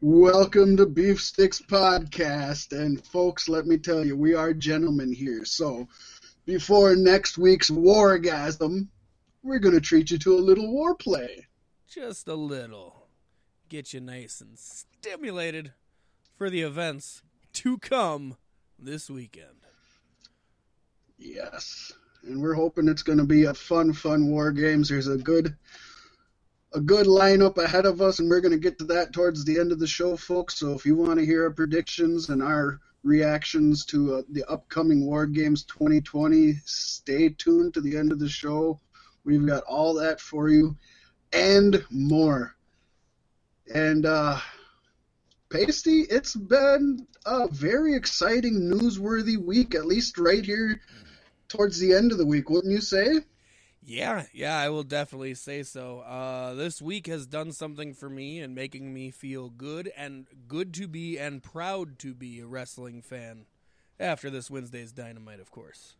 Welcome to Beef Sticks Podcast. And folks, let me tell you, we are gentlemen here. So before next week's wargasm, we're going to treat you to a little war play. Just a little. Get you nice and stimulated for the events to come this weekend. Yes. And we're hoping it's going to be a fun, fun war games. There's a good a good lineup ahead of us, and we're going to get to that towards the end of the show, folks. So if you want to hear our predictions and our reactions to uh, the upcoming War Games 2020, stay tuned to the end of the show. We've got all that for you and more. And, uh, Paystee, it's been a very exciting, newsworthy week, at least right here towards the end of the week, wouldn't you say? Yeah, yeah, I will definitely say so. Uh, this week has done something for me and making me feel good and good to be and proud to be a wrestling fan. After this Wednesday's Dynamite, of course.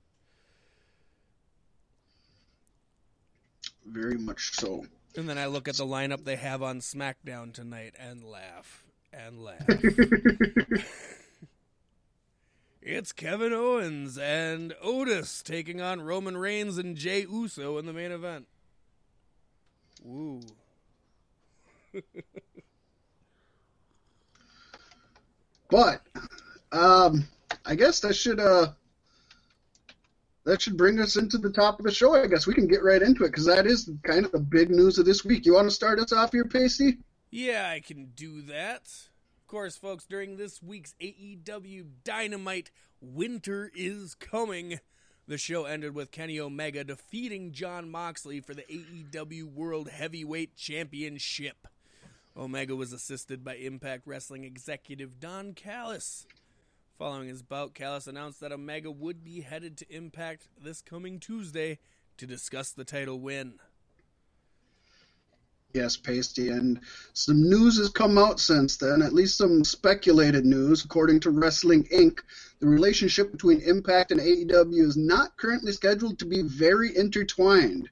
Very much so. And then I look at the lineup they have on SmackDown tonight and laugh and laugh. It's Kevin Owens and Otis taking on Roman Reigns and Jey Uso in the main event. Woo. but um I guess that should uh that should bring us into the top of the show. I guess we can get right into it because that is kind of the big news of this week. You want to start us off here, Paystee? Yeah, I can do that course, folks, during this week's AEW Dynamite, winter is coming. The show ended with Kenny Omega defeating Jon Moxley for the AEW World Heavyweight Championship. Omega was assisted by Impact Wrestling executive Don Callis. Following his bout, Callis announced that Omega would be headed to Impact this coming Tuesday to discuss the title win. Yes, Paystee, and some news has come out since then, at least some speculated news. According to Wrestling Inc., the relationship between Impact and AEW is not currently scheduled to be very intertwined.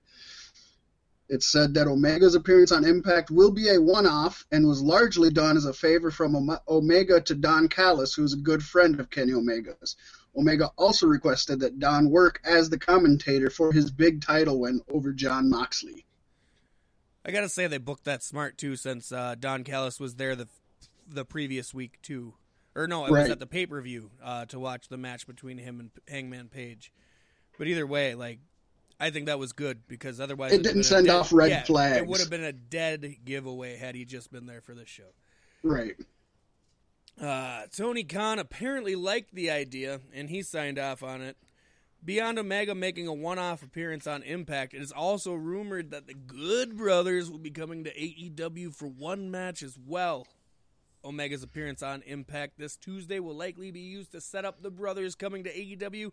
It said that Omega's appearance on Impact will be a one off and was largely done as a favor from Omega to Don Callis, who is a good friend of Kenny Omega's. Omega also requested that Don work as the commentator for his big title win over Jon Moxley. I gotta say they booked that smart too, since uh, Don Callis was there the the previous week too, or no, it right. was at the pay per view uh, to watch the match between him and Hangman Page. But either way, like I think that was good because otherwise it didn't send dead, off red yeah, flags. It would have been a dead giveaway had he just been there for this show. Right. Uh, Tony Khan apparently liked the idea and he signed off on it. Beyond Omega making a one off appearance on Impact, it is also rumored that the Good Brothers will be coming to AEW for one match as well. Omega's appearance on Impact this Tuesday will likely be used to set up the brothers coming to AEW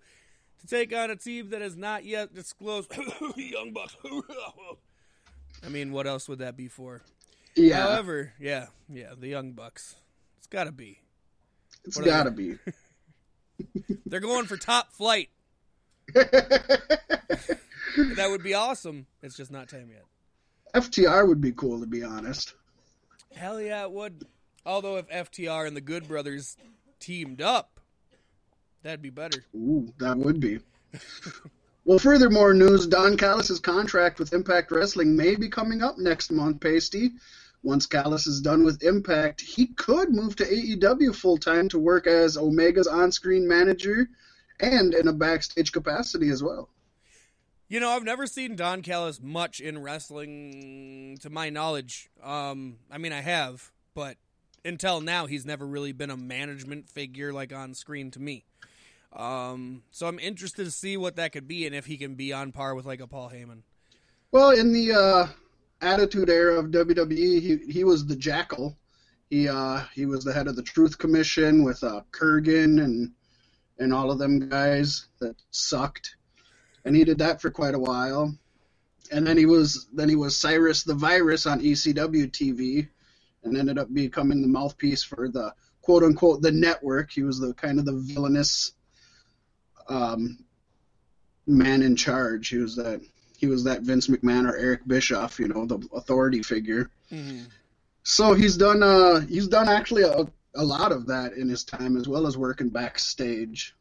to take on a team that has not yet disclosed Young Bucks. I mean, what else would that be for? Yeah. However, yeah, yeah, the Young Bucks. It's got to be. It's got to be. They're going for top flight. that would be awesome. It's just not time yet. FTR would be cool, to be honest. Hell yeah, it would. Although if FTR and the Good Brothers teamed up, that'd be better. Ooh, that would be. well, furthermore news: Don Callis' contract with Impact Wrestling may be coming up next month. Paystee. Once Callis is done with Impact, he could move to AEW full time to work as Omega's on-screen manager and in a backstage capacity as well. You know, I've never seen Don Callis much in wrestling, to my knowledge. Um, I mean, I have, but until now, he's never really been a management figure like on screen to me. Um, so I'm interested to see what that could be and if he can be on par with like a Paul Heyman. Well, in the uh, Attitude Era of WWE, he he was the Jackal. He uh, he was the head of the Truth Commission with uh, Kurrgan and and all of them guys that sucked. And he did that for quite a while. And then he was then he was Cyrus the Virus on ECW TV and ended up becoming the mouthpiece for the quote unquote the network. He was the kind of the villainous um, man in charge. He was that he was that Vince McMahon or Eric Bischoff, you know, the authority figure. Mm-hmm. So he's done. Uh, he's done actually a, a lot of that in his time, as well as working backstage.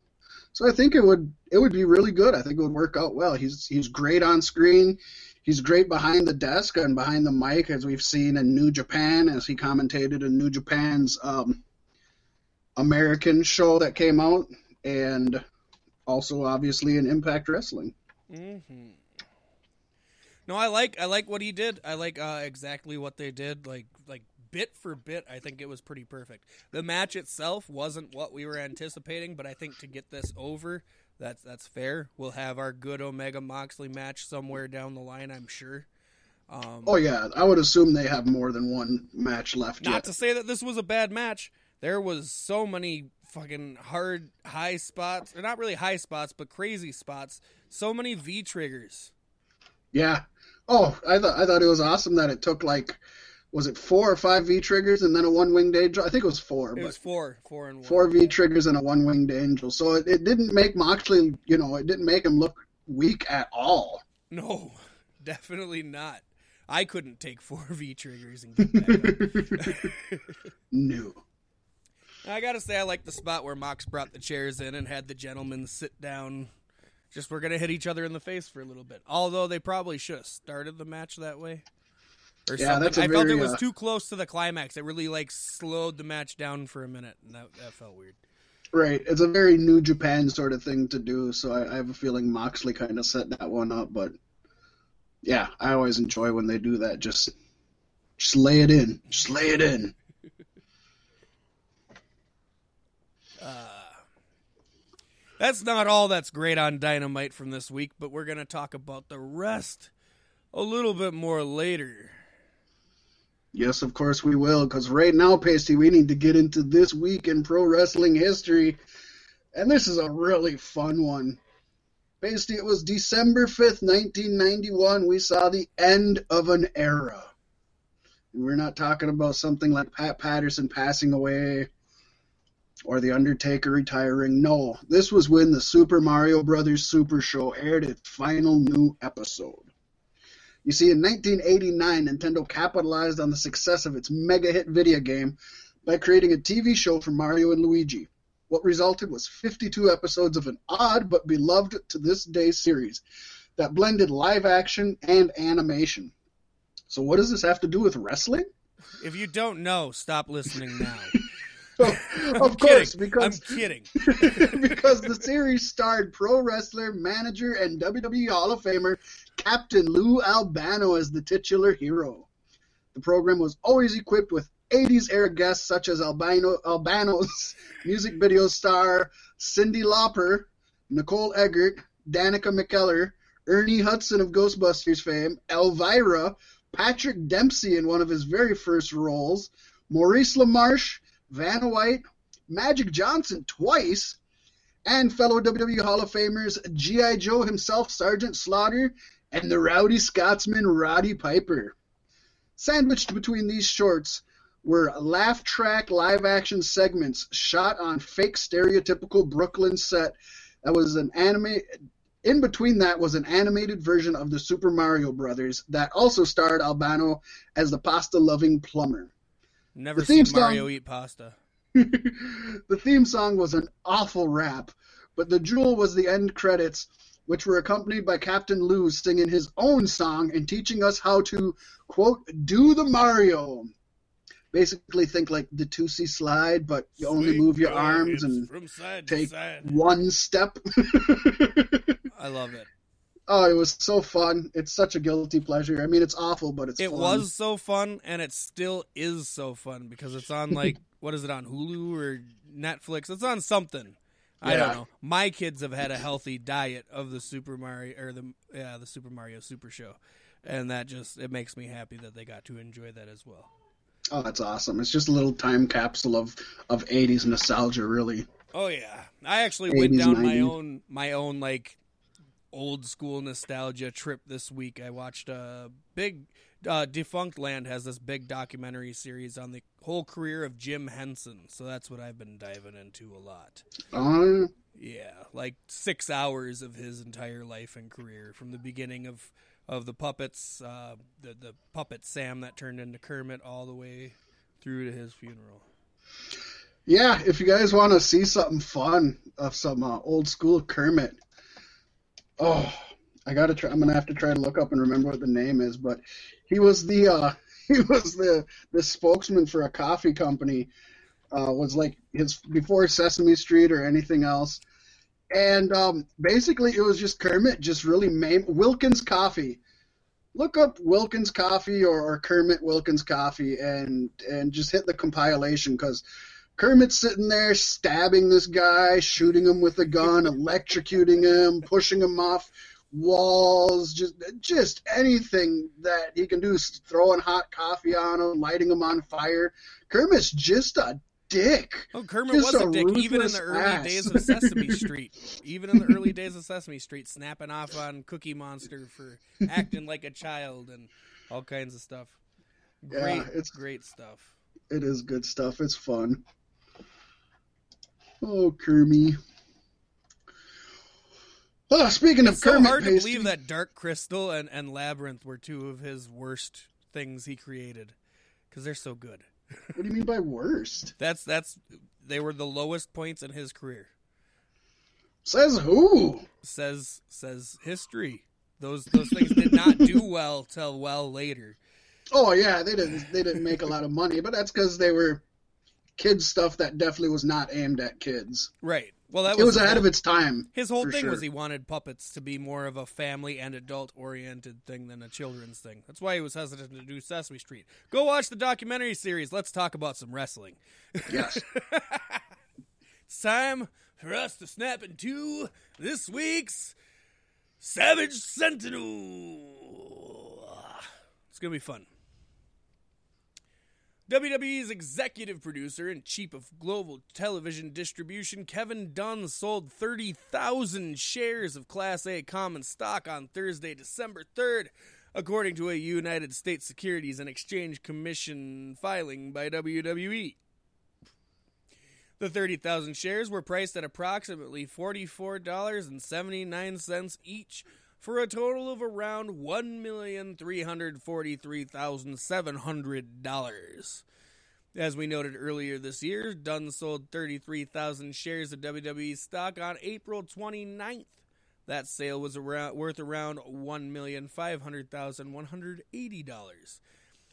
So I think it would it would be really good. I think it would work out well. He's he's great on screen. He's great behind the desk and behind the mic, as we've seen in New Japan, as he commentated in New Japan's um, American show that came out, and also obviously in Impact Wrestling. Mm-hmm. No, I like I like what he did. I like uh, exactly what they did. Like like bit for bit, I think it was pretty perfect. The match itself wasn't what we were anticipating, but I think to get this over, that's that's fair. We'll have our good Omega Moxley match somewhere down the line, I'm sure. Um, oh yeah, I would assume they have more than one match left. Not yet. to say that this was a bad match. There was so many fucking hard high spots, or not really high spots, but crazy spots. So many V triggers. Yeah. Oh, I thought I thought it was awesome that it took like was it four or five V triggers and then a one winged angel? I think it was four. It was four, four and one. four V triggers and a one winged angel. So it, it didn't make Moxley, you know, it didn't make him look weak at all. No, definitely not. I couldn't take four V triggers and get no. I gotta say, I like the spot where Mox brought the chairs in and had the gentlemen sit down. Just we're gonna hit each other in the face for a little bit. Although they probably should have started the match that way. Or Yeah, something. that's a I felt very, it was uh, too close to the climax. It really like slowed the match down for a minute, and that that felt weird. Right. It's a very New Japan sort of thing to do, so I, I have a feeling Moxley kind of set that one up. But yeah, I always enjoy when they do that. Just, just lay it in. Just lay it in. That's not all that's great on Dynamite from this week, but we're gonna talk about the rest a little bit more later. Yes, of course we will, because right now, Paystee, we need to get into this week in pro wrestling history. And this is a really fun one. Paystee, it was December 5th, 1991. We saw the end of an era. And we're not talking about something like Pat Patterson passing away or The Undertaker retiring. No, this was when the Super Mario Brothers Super Show aired its final new episode. You see, in 1989, Nintendo capitalized on the success of its mega hit video game by creating a TV show for Mario and Luigi. What resulted was 52 episodes of an odd but beloved to this day series that blended live action and animation. So, what does this have to do with wrestling? If you don't know, stop listening now. Oh, of course, kidding. because I'm kidding. because the series starred pro wrestler, manager, and WWE Hall of Famer Captain Lou Albano as the titular hero. The program was always equipped with 80s era guests such as Albano, Albano's music video star Cyndi Lauper, Nicole Eggert, Danica McKellar, Ernie Hudson of Ghostbusters fame, Elvira, Patrick Dempsey in one of his very first roles, Maurice LaMarche, Vanna White, Magic Johnson twice, and fellow WWE Hall of Famers G.I. Joe himself, Sergeant Slaughter, and the rowdy Scotsman Roddy Piper. Sandwiched between these shorts were laugh track live action segments shot on fake stereotypical Brooklyn set that was an anime in between that was an animated version of the Super Mario Brothers that also starred Albano as the pasta loving plumber. Never The seen Mario song- eat pasta. the theme song was an awful rap, but the jewel was the end credits, which were accompanied by Captain Lou singing his own song and teaching us how to, quote, do the Mario. Basically, think like the Tootsie slide, but you only move your arms and from side to take one step. I love it. oh, it was so fun. It's such a guilty pleasure. I mean, it's awful, but it's It fun. was so fun, and it still is so fun because it's on like what is it on Hulu or Netflix? It's on something. I don't know. My kids have had a healthy diet of the Super Mario or the yeah the Super Mario Super Show, and that just it makes me happy that they got to enjoy that as well. Oh, that's awesome. It's just a little time capsule of, of 80s nostalgia, really. Oh yeah, I actually went 80s, down my own my own like old school nostalgia trip this week. I watched a big uh, Defunctland has this big documentary series on the whole career of Jim Henson, so that's what I've been diving into a lot. Oh, Yeah, like six hours of his entire life and career from the beginning of of the puppets, uh, the the puppet Sam that turned into Kermit all the way through to his funeral. Yeah, if you guys want to see something fun of some uh, old school Kermit, oh, I gotta try. I'm gonna have to try to look up and remember what the name is. But he was the uh, he was the the spokesman for a coffee company. Uh, was like his before Sesame Street or anything else, and um, basically it was just Kermit just really main Wilkins Coffee. Look up Wilkins Coffee or, or Kermit Wilkins Coffee and and just hit the compilation because Kermit's sitting there stabbing this guy, shooting him with a gun, electrocuting him, pushing him off walls, just just anything that he can do, throwing hot coffee on him, lighting him on fire. Kermit's just a dick. Oh, Kermit Just was a a dick even in the early ass. days of Sesame Street. Even in the early days of Sesame Street, snapping off on Cookie Monster for acting like a child and all kinds of stuff. Yeah, Great, it's- great stuff. It is good stuff. It's fun. Oh, Kermit. Oh, speaking It's of so Kermit hard to believe that Dark Crystal and, and Labyrinth were two of his worst things he created because they're so good. What do you mean by worst? That's that's they were the lowest points in his career. Says who? Says says history. Those those things did not do well till well later. Oh yeah, they didn't. They didn't make a lot of money, but that's because they were kids stuff that definitely was not aimed at kids. Right. Well, that was, It was ahead whole- of its time. His whole thing was he wanted puppets to be more of a family and adult oriented thing than a children's thing. That's why he was hesitant to do Sesame Street. Go watch the documentary series. Let's talk about some wrestling. Yes. It's time for us to snap into this week's Savage Sentinel. It's going to be fun. WWE's executive producer and chief of global television distribution, Kevin Dunn, sold 30,000 shares of Class A common stock on Thursday, December 3rd, according to a United States Securities and Exchange Commission filing by WWE. The 30,000 shares were priced at approximately $44.79 each for a total of around $1,343,700. As we noted earlier this year, Dunn sold 33,000 shares of WWE stock on April 29th. That sale was around, worth around $1,500,180.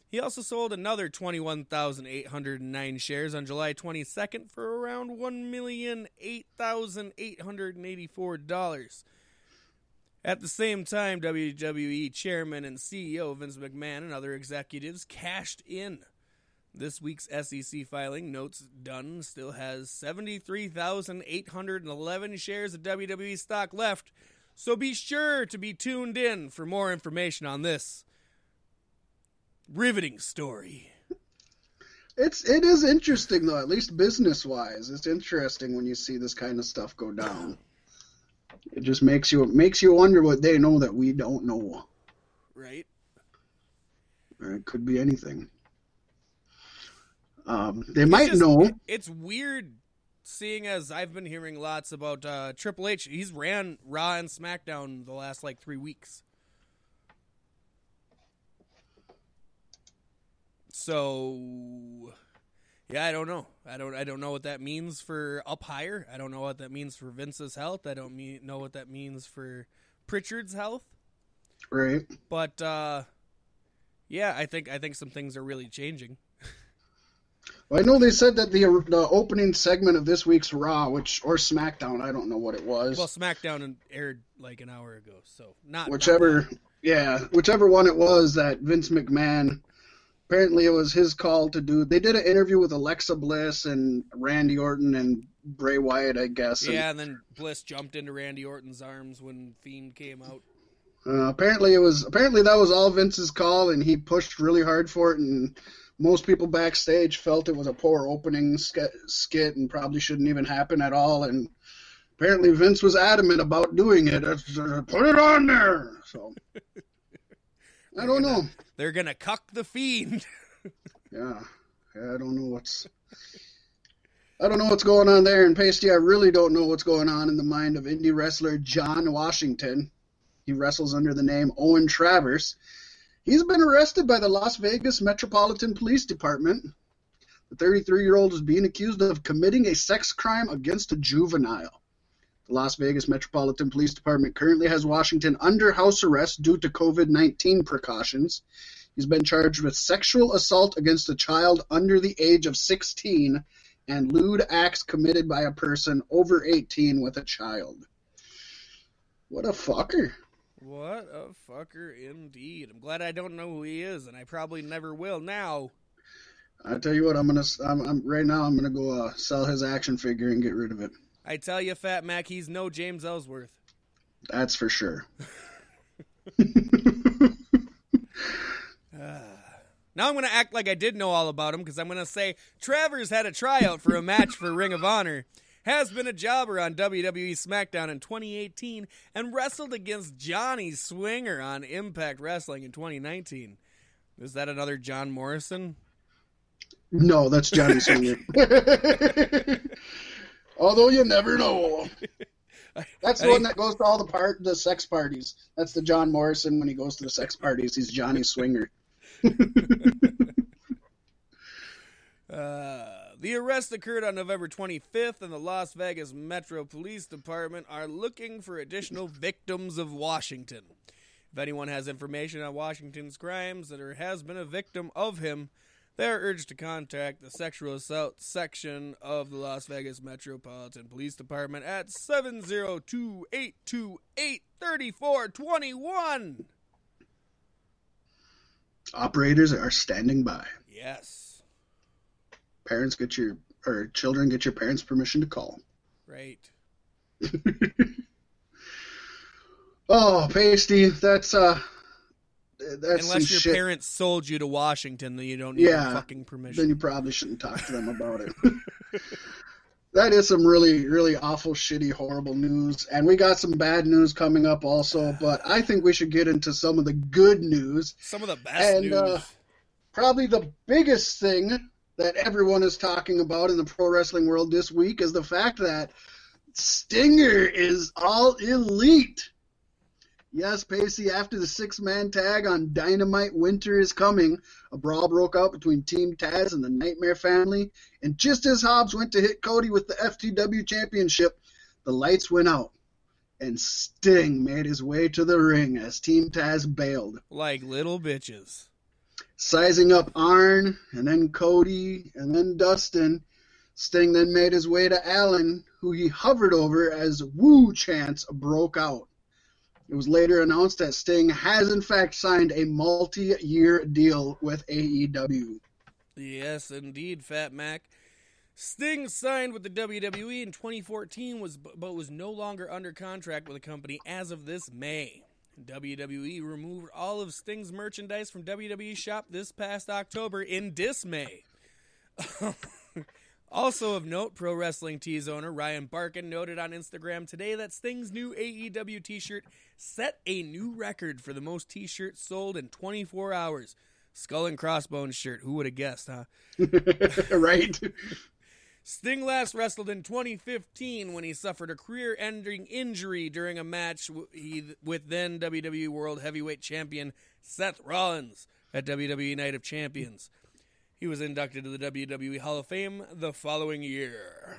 He also sold another 21,809 shares on July 22nd for around $1,008,884. At the same time, WWE Chairman and CEO Vince McMahon and other executives cashed in. This week's SEC filing notes Dunn still has 73,811 shares of WWE stock left, so be sure to be tuned in for more information on this riveting story. It's it is interesting though, at least business wise. It's interesting when you see this kind of stuff go down. It just makes you it makes you wonder what they know that we don't know. Right? Or it could be anything. Um, they might just- know. It's weird seeing as I've been hearing lots about uh, Triple H. He's ran Raw and SmackDown the last like three weeks. So, yeah, I don't know. I don't. I don't know what that means for up higher. I don't know what that means for Vince's health. I don't mean, know what that means for Pritchard's health. Right. But uh, yeah, I think I think some things are really changing. Well, I know they said that the the opening segment of this week's Raw, which or SmackDown, I don't know what it was. Well, SmackDown aired like an hour ago, so not not whichever bad. yeah whichever one it was that vince mcmahon apparently it was his call to do they did an interview with alexa bliss and randy orton and bray wyatt i guess Yeah, and then Bliss jumped into Randy Orton's arms when Fiend came out. uh, apparently it was apparently that was all vince's call and he pushed really hard for it and most people backstage felt it was a poor opening sk- skit and probably shouldn't even happen at all and apparently vince was adamant about doing it uh, put it on there so i don't know They're gonna cuck the Fiend. Yeah. yeah, I don't know what's. I don't know what's going on there in Paystee. I really don't know what's going on in the mind of indie wrestler John Washington. He wrestles under the name Owen Travers. He's been arrested by the Las Vegas Metropolitan Police Department. The 33 year old is being accused of committing a sex crime against a juvenile. The Las Vegas Metropolitan Police Department currently has Washington under house arrest due to COVID 19 precautions. He's been charged with sexual assault against a child under the age of 16 and lewd acts committed by a person over 18 with a child. What a fucker. What a fucker indeed. I'm glad I don't know who he is, and I probably never will now. I tell you what, I'm gonna. I'm, I'm right now. I'm gonna go uh, sell his action figure and get rid of it. I tell you, Fat Mack, he's no James Ellsworth. That's for sure. Now I'm going to act like I did know all about him because I'm going to say Travers had a tryout for a match for Ring of Honor, has been a jobber on WWE SmackDown in 2018, and wrestled against Johnny Swinger on Impact Wrestling in 2019. Is that another John Morrison? No, that's Johnny Swinger. Although you never know. That's the one that goes to all the part the sex parties. That's the John Morrison when he goes to the sex parties. He's Johnny Swinger. Uh, the arrest occurred on November 25th, and the Las Vegas Metro Police Department are looking for additional victims of Washington. If anyone has information on Washington's crimes that or has been a victim of him, they are urged to contact the sexual assault section of the Las Vegas Metropolitan Police Department at 702 828 3421. Operators are standing by. Yes. Parents get your or children get your parents' permission to call. Right. oh, Paystee, that's uh that's Unless your shit. parents sold you to Washington, then you don't need Yeah, fucking permission. then you probably shouldn't talk to them about it. that is some really, really awful, shitty, horrible news. And we got some bad news coming up also, but I think we should get into some of the good news. Some of the best And, news. uh, Probably the biggest thing that everyone is talking about in the pro wrestling world this week is the fact that Stinger is all elite. Yes, Paystee, after the six man tag on Dynamite Winter is Coming, a brawl broke out between Team Taz and the Nightmare family. And just as Hobbs went to hit Cody with the FTW Championship, the lights went out. And Sting made his way to the ring as Team Taz bailed like little bitches. sizing up Arn and then Cody and then Dustin. Sting then made his way to Allin, who he hovered over as woo chants broke out. It was later announced that Sting has in fact signed a multi-year deal with AEW. Yes, indeed, Fat Mack. Sting signed with the WWE in 2014, was but was no longer under contract with the company as of this May. WWE removed all of Sting's merchandise from WWE shop this past October in dismay. also of note, Pro Wrestling Tees owner Ryan Barkan noted on Instagram today that Sting's new AEW t-shirt set a new record for the most t-shirts sold in 24 hours. Skull and crossbones shirt. Who would have guessed, huh? right? Sting last wrestled in 2015 when he suffered a career-ending injury during a match he, with then WWE World Heavyweight Champion Seth Rollins at WWE Night of Champions. He was inducted to the WWE Hall of Fame the following year.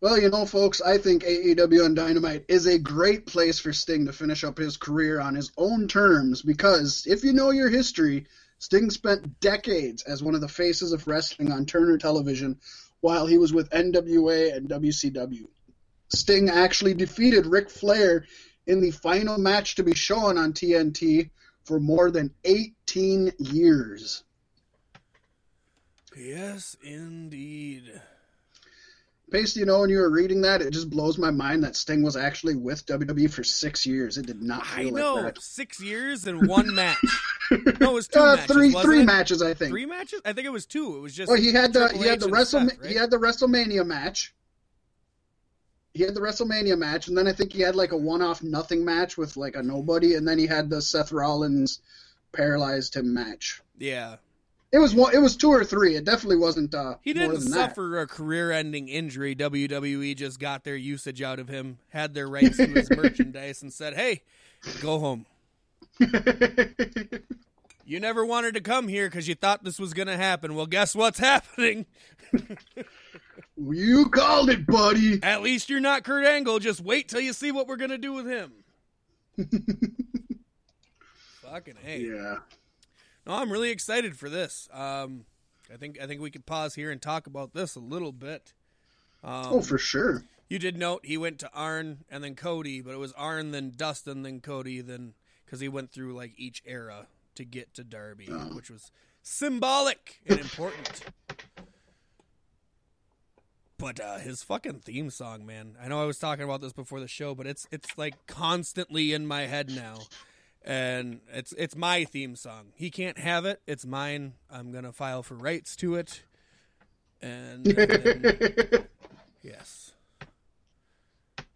Well, you know, folks, I think AEW on Dynamite is a great place for Sting to finish up his career on his own terms because if you know your history, Sting spent decades as one of the faces of wrestling on Turner Television while he was with NWA and WCW. Sting actually defeated Ric Flair in the final match to be shown on TNT for more than 18 years. Yes, indeed. Paystee, you know, when you were reading that, it just blows my mind that Sting was actually with WWE for six years. It did not I feel know. like that. Six years and one match. No, it was two Uh, matches. three wasn't three it? matches, I think. Three matches? I think it was two. It was just. Well, he had the Triple he had H the Wrestle right? he had the WrestleMania match. He had the WrestleMania match, and then I think he had like a one-off nothing match with like a nobody, and then he had the Seth Rollins paralyzed him match. Yeah. It was one. It was two or three. It definitely wasn't. Uh, He didn't than that. suffer a career-ending injury. WWE just got their usage out of him, had their rights to his merchandise, and said, "Hey, go home. You never wanted to come here because you thought this was going to happen. Well, guess what's happening? you called it, buddy. At least you're not Kurt Angle. Just wait till you see what we're going to do with him." Fucking hey. Yeah. No, I'm really excited for this. Um, I think I think we could pause here and talk about this a little bit. Um, Oh, for sure. You did note he went to Arn and then Cody, but it was Arn then Dustin then Cody then because he went through like each era to get to Darby, Oh. which was symbolic and important. But uh, his fucking theme song, man. I know I was talking about this before the show, but it's it's like constantly in my head now, and it's it's my theme song. He can't have it. It's mine. I'm gonna file for rights to it, and, and Yes.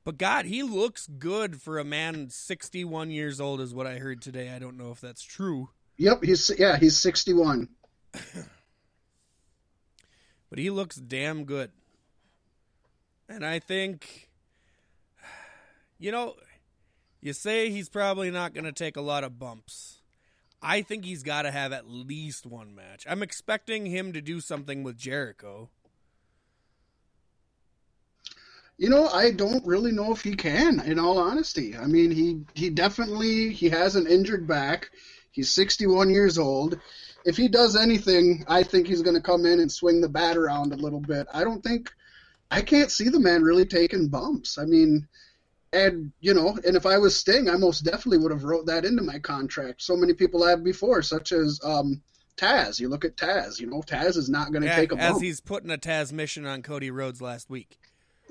But God, he looks good for a man 61 years old, is what I heard today. I don't know if that's true, Yep. He's yeah. He's sixty-one. but he looks damn good. And I think, you know, you say he's probably not going to take a lot of bumps. I think he's got to have at least one match. I'm expecting him to do something with Jericho. You know, I don't really know if he can. In all honesty, I mean, he he definitely he has an injured back. He's sixty-one years old. If he does anything, I think he's going to come in and swing the bat around a little bit. I don't think I can't see the man really taking bumps. I mean, and you know, and if I was Sting, I most definitely would have wrote that into my contract. So many people have before, such as um, Taz. You look at Taz. You know, Taz is not going to Yeah, take a bump. as he's putting a Tazmission on Cody Rhodes last week.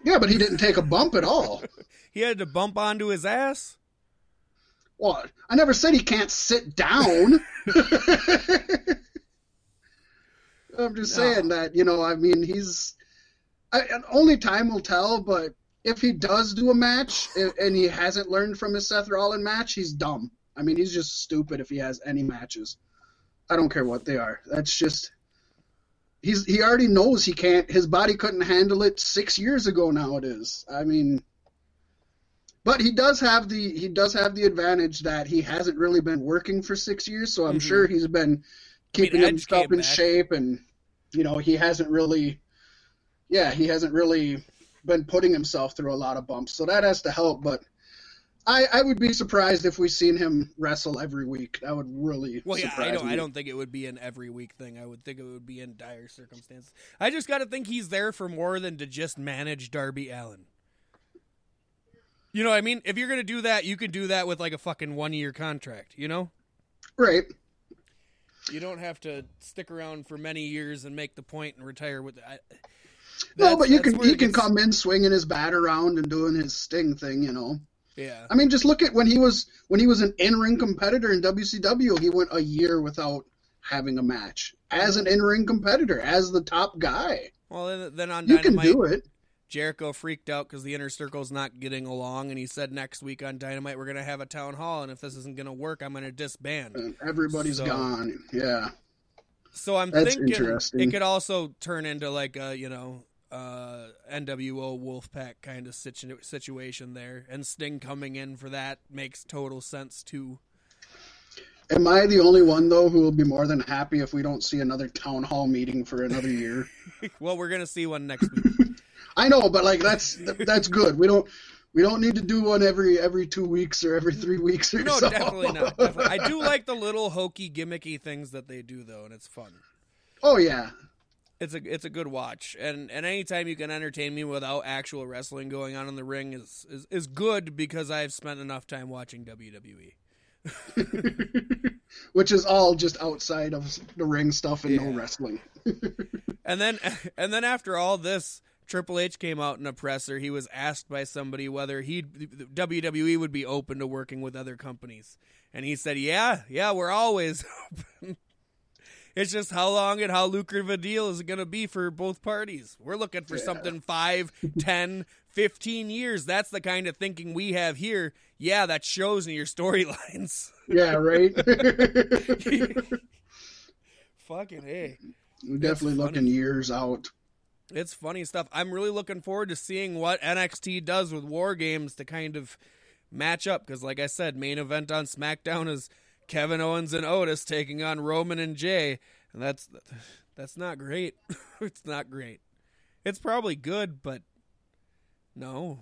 Yeah, but he didn't take a bump at all. He had to bump onto his ass. Well, I never said he can't sit down. I'm just No. saying that, you know, I mean, he's. I, only time will tell, but if he does do a match and he hasn't learned from his Seth Rollins match, he's dumb. I mean, he's just stupid if he has any matches. I don't care what they are. That's just. He's, he already knows he can't. His body couldn't handle it six years ago. Now it is. I mean, but he does have the he does have the advantage that he hasn't really been working for six years, so I'm Mhm. sure he's been I mean, keeping himself in back. shape, and you know he hasn't really, yeah, he hasn't really been putting himself through a lot of bumps, so that has to help. But I I would be surprised if we seen him wrestle every week. That would really Well, yeah, surprise I don't. me. I don't think it would be an every week thing. I would think it would be in dire circumstances. I just got to think he's there for more than to just manage Darby Allin. You know what I mean? If you're gonna do that, you can do that with like a fucking one year contract. You know, Right. you don't have to stick around for many years and make the point and retire with. I, No, but you can it can come in swinging his bat around and doing his sting thing, you know. Yeah, I mean, just look at when he was when he was an in-ring competitor in WCW. He went a year without having a match as an in-ring competitor, as the top guy. well then, on You can do it. Jericho freaked out because the inner circle's not getting along, and he said next week on Dynamite we're gonna have a town hall, and if this isn't gonna work, I'm gonna disband. And everybody's So- gone. Yeah. So I'm That's thinking it could also turn into like a you know uh, NWO Wolfpack kind of situ- situation there, and Sting coming in for that makes total sense too. Am I the only one though who will be more than happy if we don't see another town hall meeting for another year? well, we're gonna see one next week. I know, but like that's that's good. We don't we don't need to do one every every two weeks or every three weeks or no, so. definitely not. Definitely. I do like the little hokey, gimmicky things that they do though, and it's fun. Oh yeah. It's a it's a good watch, and and anytime you can entertain me without actual wrestling going on in the ring is is, is good because I've spent enough time watching. WWE. Which is all just outside of the ring stuff and no wrestling. And then and then after all this, Triple H came out in a presser. He was asked by somebody whether he WWE would be open to working with other companies, and he said, "Yeah, yeah, we're always open. it's just how long and how lucrative a deal is it going to be for both parties. We're looking for Yeah. something five, ten, fifteen years. That's the kind of thinking we have here. Yeah, that shows in your storylines." Yeah, right. Fucking hey. Definitely looking years out. It's funny stuff. I'm really looking forward to seeing what NXT does with War Games to kind of match up because, like I said, main event on SmackDown is Kevin Owens and Otis taking on Roman and Jey, and that's that's not great. it's not great. It's probably good, but no.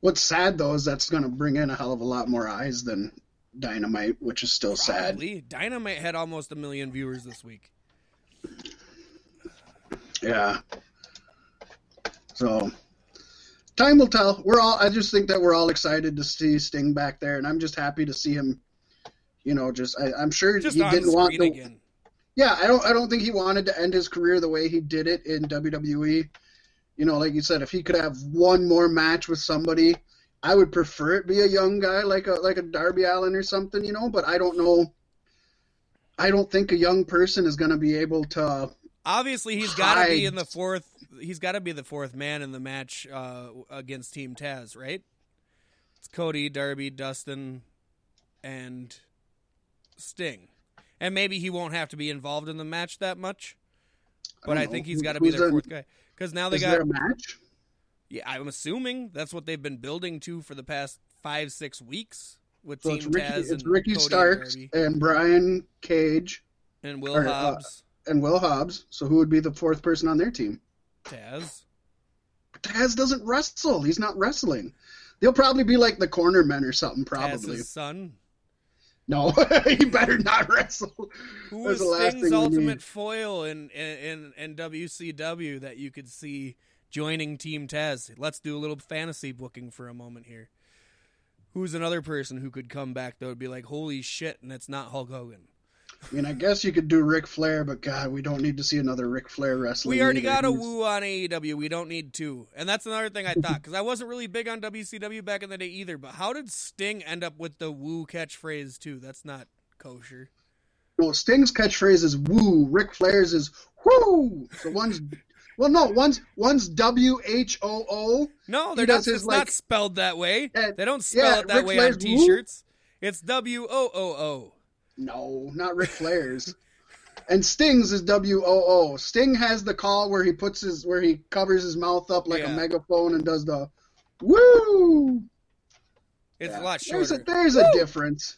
What's sad though is that's going to bring in a hell of a lot more eyes than Dynamite, which is still sad. Dynamite had almost a million viewers this week. Yeah. So time will tell. We're all. I just think that we're all excited to see Sting back there, and I'm just happy to see him. You know, just I, I'm sure Just he didn't want the. again. Yeah, I don't. I don't think he wanted to end his career the way he did it in WWE. You know, like you said, if he could have one more match with somebody, I would prefer it be a young guy like a like a Darby Allin or something. You know, but I don't know. I don't think a young person is going to be able to. Obviously, he's got to be in the fourth. He's got to be the fourth man in the match uh, against Team Taz, right? It's Cody, Darby, Dustin, and Sting, and maybe he won't have to be involved in the match that much. But I, don't think he's got to be their fourth guy because now they Is got. there a match? Yeah, I'm assuming that's what they've been building to for the past five, six weeks with So Team it's Ricky, Taz it's Ricky Cody Starks and, and Brian Cage and Will or, uh, Hobbs, and Will Hobbs. So who would be the fourth person on their team? Taz. Taz doesn't wrestle. He's not wrestling. They'll probably be like the corner men or something. Probably. Taz's son. No, he better not wrestle. Who was That's the last Sting's ultimate foil in, in in WCW that you could see joining Team Taz? Let's do a little fantasy booking for a moment here. Who's another person who could come back that would be like, holy shit, and it's not Hulk Hogan? I mean, I guess you could do Ric Flair, but God, we don't need to see another Ric Flair wrestling. We already either. got a woo on AEW. We don't need two. And that's another thing I thought because I wasn't really big on WCW back in the day either. But how did Sting end up with the woo catchphrase too? That's not kosher. Well, Sting's catchphrase is "woo." Ric Flair's is "whoo." So one's, well, no, one's one's W H O O. No, He they're not. his, It's not spelled that way. They don't spell yeah, it that Ric way Flair's on. T-shirts. It's W O O O. No, not Ric Flair's. and Sting's is W O O. Sting has the call where he puts his where he covers his mouth up like Yeah. a megaphone and does the woo. It's Yeah. a lot There's a, shorter. there's a difference.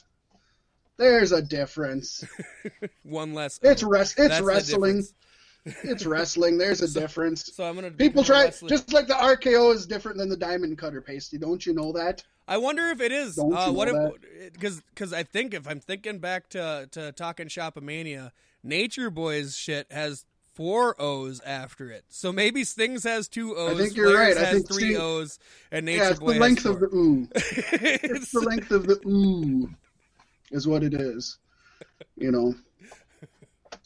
There's a difference. One less. It's um, O. res- That's it's the wrestling. It's wrestling. There's a difference. So I'm gonna. People try wrestler. just like the RKO is different than the diamond cutter Paystee. Don't you know that? I wonder if it is. Uh, what if? Because because I think if I'm thinking back to to talking Shopomania, Nature Boys shit has four O's after it. So maybe Stings has two O's. I think you're Flair's right. I think three Sting- O's, and Nature yeah, it's Boy the length of the ooh. It's the length of the ooh, is what it is. You know,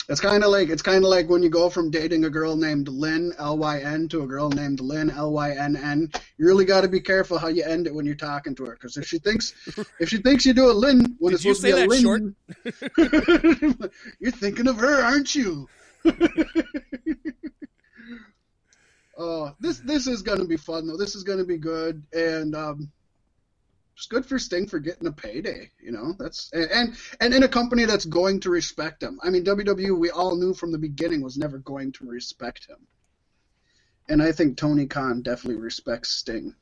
it's kind of like it's kind of like when you go from dating a girl named Lynn L Y N to a girl named Lynn L Y N N. You really got to be careful how you end it when you're talking to her, because if she thinks if she thinks you do a Lynn when Did it's supposed to be a Lynn, you're thinking of her, aren't you? Uh, this this is gonna be fun though. This is gonna be good, and um, it's good for Sting for getting a payday. You know, that's and and, in a company that's going to respect him. I mean, WWE we all knew from the beginning was never going to respect him, and I think Tony Khan definitely respects Sting.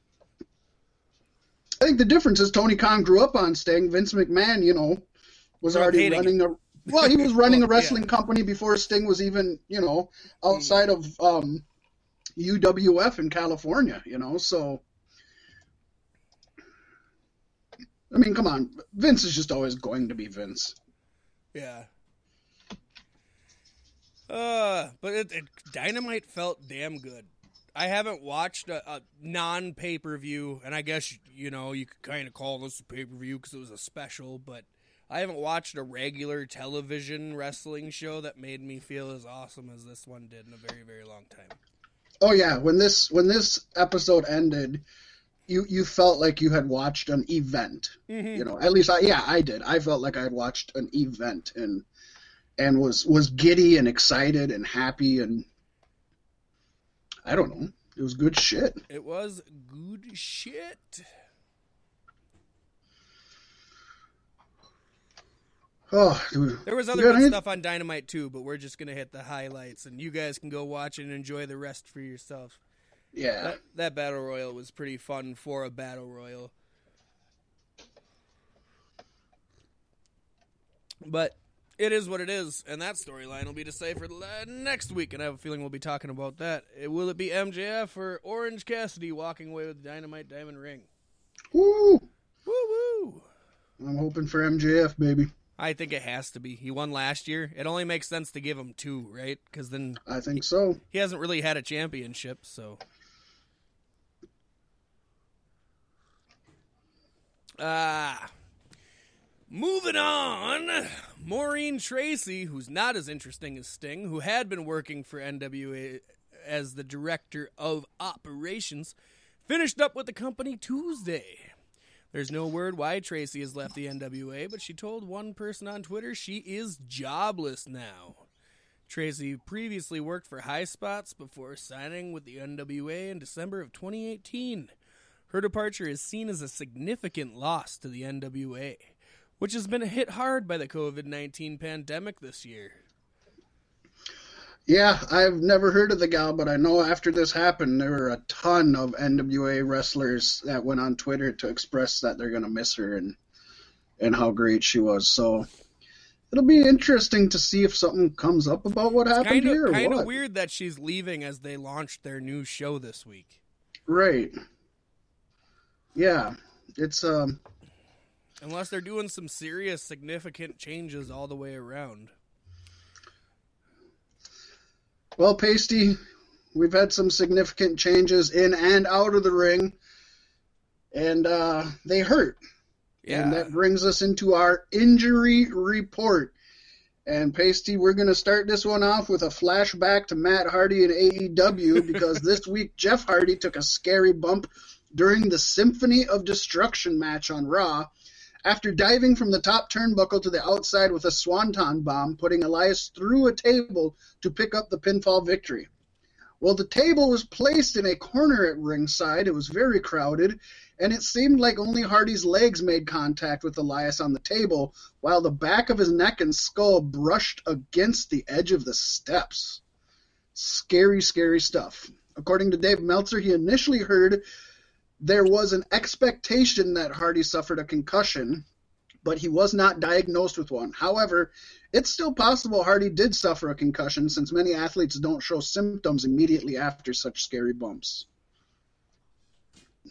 I think the difference is Tony Khan grew up on Sting. Vince McMahon, you know, was already running a well, he was running a wrestling company before Sting was even, you know, outside of um, UWF in California, you know, so I mean, come on. Vince is just always going to be Vince. Yeah. Uh, but it, it, Dynamite felt damn good. I haven't watched a, a non pay per view, and I guess you know you could kind of call this a pay per view because it was a special. But I haven't watched a regular television wrestling show that made me feel as awesome as this one did in a very very long time. Oh yeah, when this when this episode ended, you you felt like you had watched an event. Mhm. You know, at least I yeah, I did. I felt like I had watched an event and and was was giddy and excited and happy and I don't know. It was good shit. It was good shit. Oh, dude. There was other good stuff on Dynamite too, but we're just gonna hit the highlights, and you guys can go watch and enjoy the rest for yourself. Yeah. That, that battle royal was pretty fun for a battle royal. But it is what it is, and that storyline will be to deciphered uh, next week, and I have a feeling we'll be talking about that. Will it be MJF or Orange Cassidy walking away with the Dynamite Diamond Ring? Woo! Woo woo! I'm hoping for MJF, baby. I think it has to be. He won last year. It only makes sense to give him two, right? Because then I think so. he hasn't really had a championship, so. Ah. moving on. Maureen Tracy, who's not as interesting as Sting, who had been working for NWA as the director of operations, finished up with the company Tuesday. There's no word why Tracy has left the NWA, but she told one person on Twitter she is jobless now. Tracy previously worked for Highspots before signing with the NWA in December of 2018. Her departure is seen as a significant loss to the NWA, which has been hit hard by the COVID 19 pandemic this year. Yeah, I've never heard of the gal, but I know after this happened, there were a ton of NWA wrestlers that went on Twitter to express that they're gonna miss her and and how great she was. So it'll be interesting to see if something comes up about what happened Kind here. kind of weird that she's leaving as they launched their new show this week. Right. Yeah, it's um. Unless they're doing some serious, significant changes all the way around. Well, Paystee, we've had some significant changes in and out of the ring, and uh, they hurt. Yeah. And that brings us into our injury report. And Paystee, we're going to start this one off with a flashback to Matt Hardy and AEW because this week Jeff Hardy took a scary bump during the Symphony of Destruction match on Raw after diving from the top turnbuckle to the outside with a swanton bomb, putting Elias through a table to pick up the pinfall victory. Well, the table was placed in a corner at ringside. It was very crowded, and it seemed like only Hardy's legs made contact with Elias on the table, while the back of his neck and skull brushed against the edge of the steps. Scary, scary stuff. According to Dave Meltzer, he initially heard there was an expectation that Hardy suffered a concussion, but he was not diagnosed with one. However, it's still possible Hardy did suffer a concussion since many athletes don't show symptoms immediately after such scary bumps.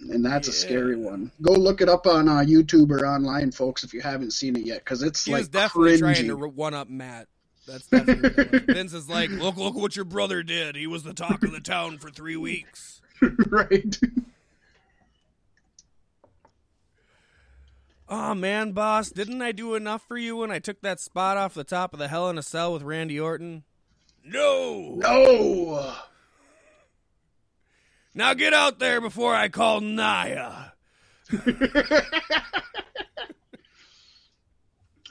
And that's a scary one. Go look it up on uh, YouTube or online, folks, if you haven't seen it yet, because it's He like definitely trying cringy. to one up Matt. That's definitely what it was. Vince is like, look, look what your brother did. He was the talk of the town for three weeks. right. Oh man, boss, didn't I do enough for you when I took that spot off the top of the Hell in a Cell with Randy Orton? No. No. Now get out there before I call Naya.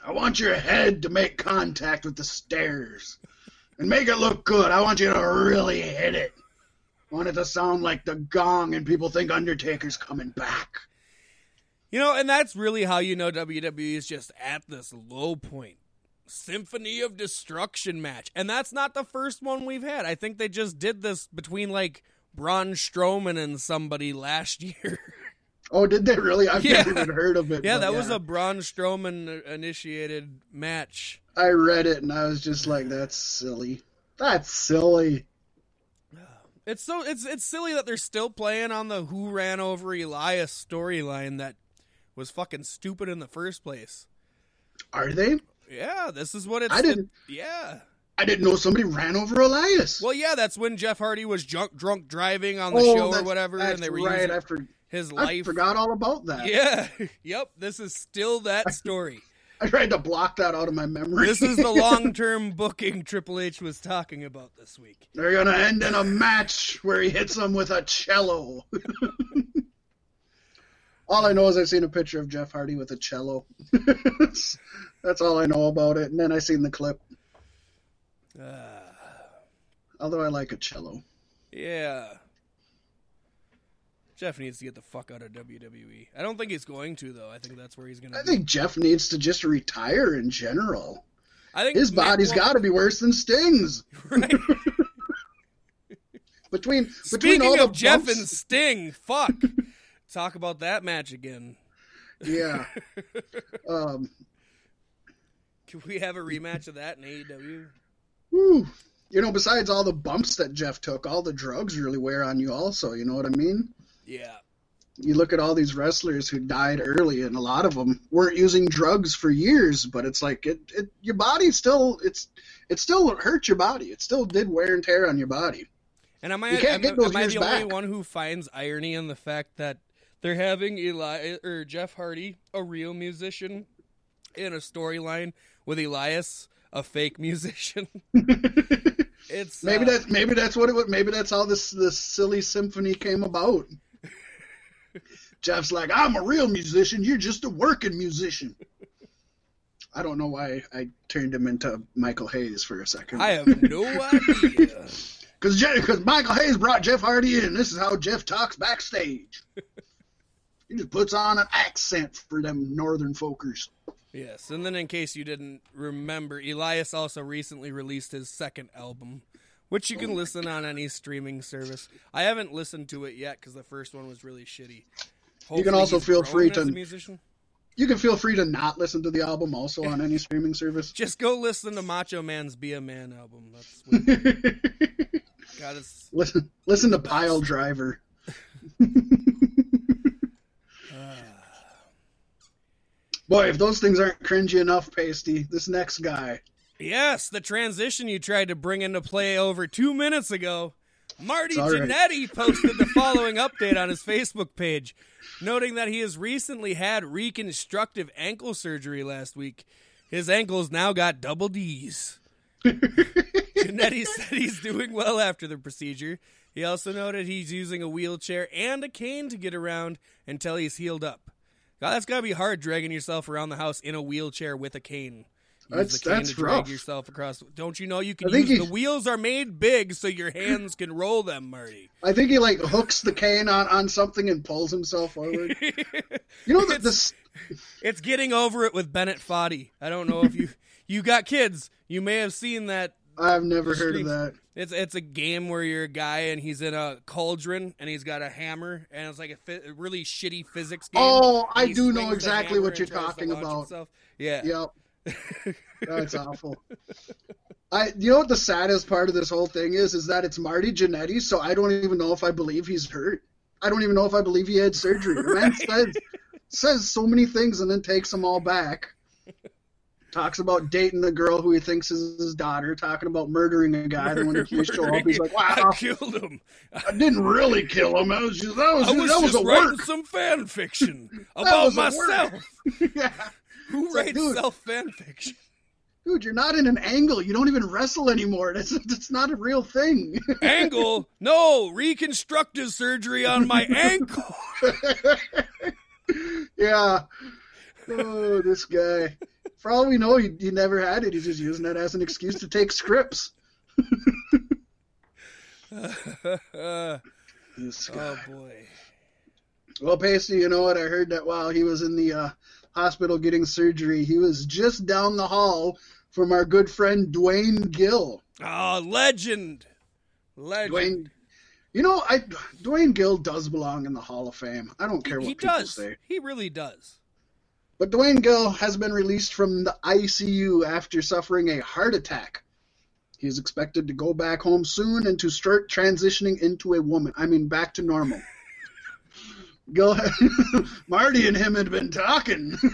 I want your head to make contact with the stairs and make it look good. I want you to really hit it. I want it to sound like the gong and people think Undertaker's coming back. You know, and that's really how you know WWE is just at this low point. Symphony of Destruction match. And that's not the first one we've had. I think they just did this between like Braun Strowman and somebody last year. Oh, did they really? I've Yeah. never even heard of it. yeah, that was a Braun Strowman uh, initiated match. I read it and I was just like, that's silly. That's silly. It's so it's it's silly that they're still playing on the who ran over Elias storyline that was fucking stupid in the first place. Are they? Yeah, this is what it's. I didn't- yeah. I didn't know somebody ran over Elias. Well, yeah, that's when Jeff Hardy was drunk, drunk driving on the oh, show or whatever, and they were right. using I, his I life. forgot all about that. Yeah, yep. This is still that story. I tried to block that out of my memory. this is the long-term booking Triple H was talking about this week. They're gonna end in a match where he hits him with a cello. All I know is I've seen a picture of Jeff Hardy with a cello. That's all I know about it. And then I seen the clip. Uh, Although I like a cello. yeah. Jeff needs to get the fuck out of WWE. I don't think he's going to though. I think that's where he's going to. I think Jeff needs to just retire in general. I think His body's got to be worse than Sting's. Right. Between between Speaking all the of Jeff bumps- and Sting, fuck. Talk about that match again. yeah. um, Can we have a rematch of that in AEW? whew. You know, besides all the bumps that Jeff took, all the drugs really wear on you. Also, you know what I mean? Yeah. You look at all these wrestlers who died early, and a lot of them weren't using drugs for years. But it's like it, it your body still it's it still hurt your body. It still did wear and tear on your body. And am I, am, get those am I the only one who finds irony in the fact that they're having Eli or Jeff Hardy, a real musician, in a storyline with Elias, a fake musician? it's Maybe uh, that's maybe that's what it. Maybe that's how this this silly symphony came about. Jeff's like, I'm a real musician. You're just a working musician. I don't know why I turned him into Michael Hayes for a second. I have no idea. Because Michael Hayes brought Jeff Hardy in. This is how Jeff talks backstage. He just puts on an accent for them northern folkers. Yes, and then in case you didn't remember, Elias also recently released his second album, which you can oh listen on any streaming service. I haven't listened to it yet because the first one was really shitty. You can also feel free to- musician. You can feel free to not listen to the album also on any streaming service. Just go listen to Macho Man's "Be a Man" album. That's what us. listen, listen to Pile Driver. Boy, if those things aren't cringy enough, Paystee, this next guy. Yes, the transition you tried to bring into play over two minutes ago. Marty all right. Jannetty posted the following update on his Facebook page, noting that he has recently had reconstructive ankle surgery last week. His ankles now got double D's. Jannetty said he's doing well after the procedure. He also noted he's using a wheelchair and a cane to get around until he's healed up. God, that's got to be hard dragging yourself around the house in a wheelchair with a cane. Use That's- the cane that's to drag rough. yourself across. Don't you know you can I think use he- the wheels are made big so your hands can roll them, Marty. I think he like hooks the cane on, on something and pulls himself forward. You know that this It's getting over it with Bennett Foddy. I don't know if you you got kids. You may have seen that. I've never heard of that. It's it's a game where you're a guy and he's in a cauldron and he's got a hammer and it's like a, fi- a really shitty physics game. Oh, I do know exactly what you're and tries to talking about. himself. Yeah. Yep. That's awful. I you know what the saddest part of this whole thing is is that it's Marty Jannetty, so I don't even know if I believe he's hurt. I don't even know if I believe he had surgery. The man says says so many things and then takes them all back. Talks about dating the girl who he thinks is his daughter, talking about murdering a guy, and when the police show up, he's like, Wow, I killed him. I didn't really kill him. That was just that was, I was that was just a writing work. some fan fiction about was a work. myself. yeah. Who It's writes self fan fiction? Dude, you're not in an angle. You don't even wrestle anymore. That's that's not a real thing. Angle? No, reconstructive surgery on my ankle. yeah. Oh, this guy. For all we know, he, he never had it. He's just using that as an excuse to take scripts. This guy. oh boy. Well, Paystee, you know what? I heard that while he was in the uh, hospital getting surgery, he was just down the hall from our good friend Duane Gill. Oh, legend. Legend. Duane, you know, I Duane Gill does belong in the Hall of Fame. I don't care what he people does. say. He really does. But Duane Gill has been released from the ICU after suffering a heart attack. He is expected to go back home soon and to start transitioning into a woman. I mean, back to normal. Gill, Marty and him had been talking.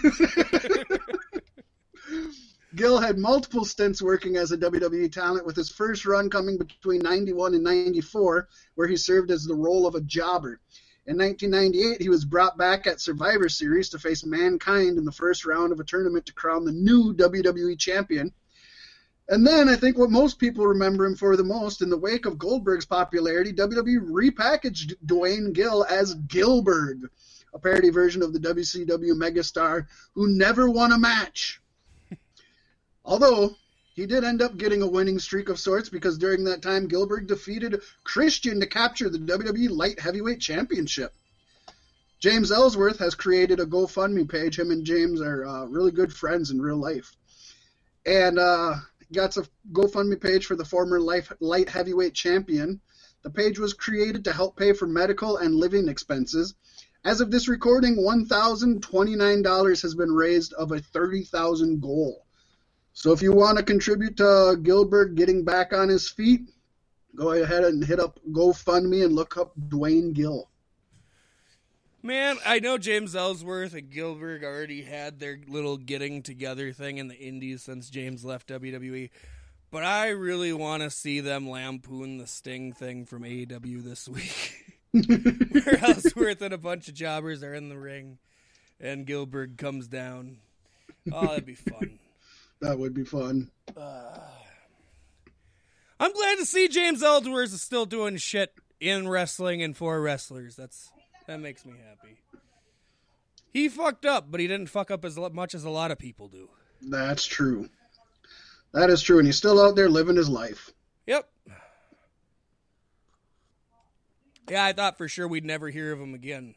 Gill had multiple stints working as a WWE talent, with his first run coming between 91 and 94, where he served as the role of a jobber. In 1998, he was brought back at Survivor Series to face Mankind in the first round of a tournament to crown the new WWE champion. And then I think what most people remember him for the most, in the wake of Goldberg's popularity, WWE repackaged Duane Gill as Gillberg, a parody version of the WCW megastar who never won a match. Although he did end up getting a winning streak of sorts because during that time Gillberg defeated Christian to capture the WWE Light Heavyweight Championship. James Ellsworth has created a GoFundMe page. Him and James are uh, really good friends in real life, and uh, got a GoFundMe page for the former life, light heavyweight champion. The page was created to help pay for medical and living expenses. As of this recording, $1,029 has been raised of a 30,000 goal. So if you want to contribute to Gillberg getting back on his feet, go ahead and hit up GoFundMe and look up Duane Gill. Man, I know James Ellsworth and Gillberg already had their little getting together thing in the Indies since James left WWE, but I really want to see them lampoon the Sting thing from AEW this week. Where Ellsworth and a bunch of jobbers are in the ring and Gillberg comes down. Oh, that'd be fun. That would be fun. Uh, I'm glad to see James Ellsworth is still doing shit in wrestling and for wrestlers. That's that makes me happy. He fucked up, but he didn't fuck up as much as a lot of people do. That's true. That is true, and he's still out there living his life. Yep. Yeah, I thought for sure we'd never hear of him again.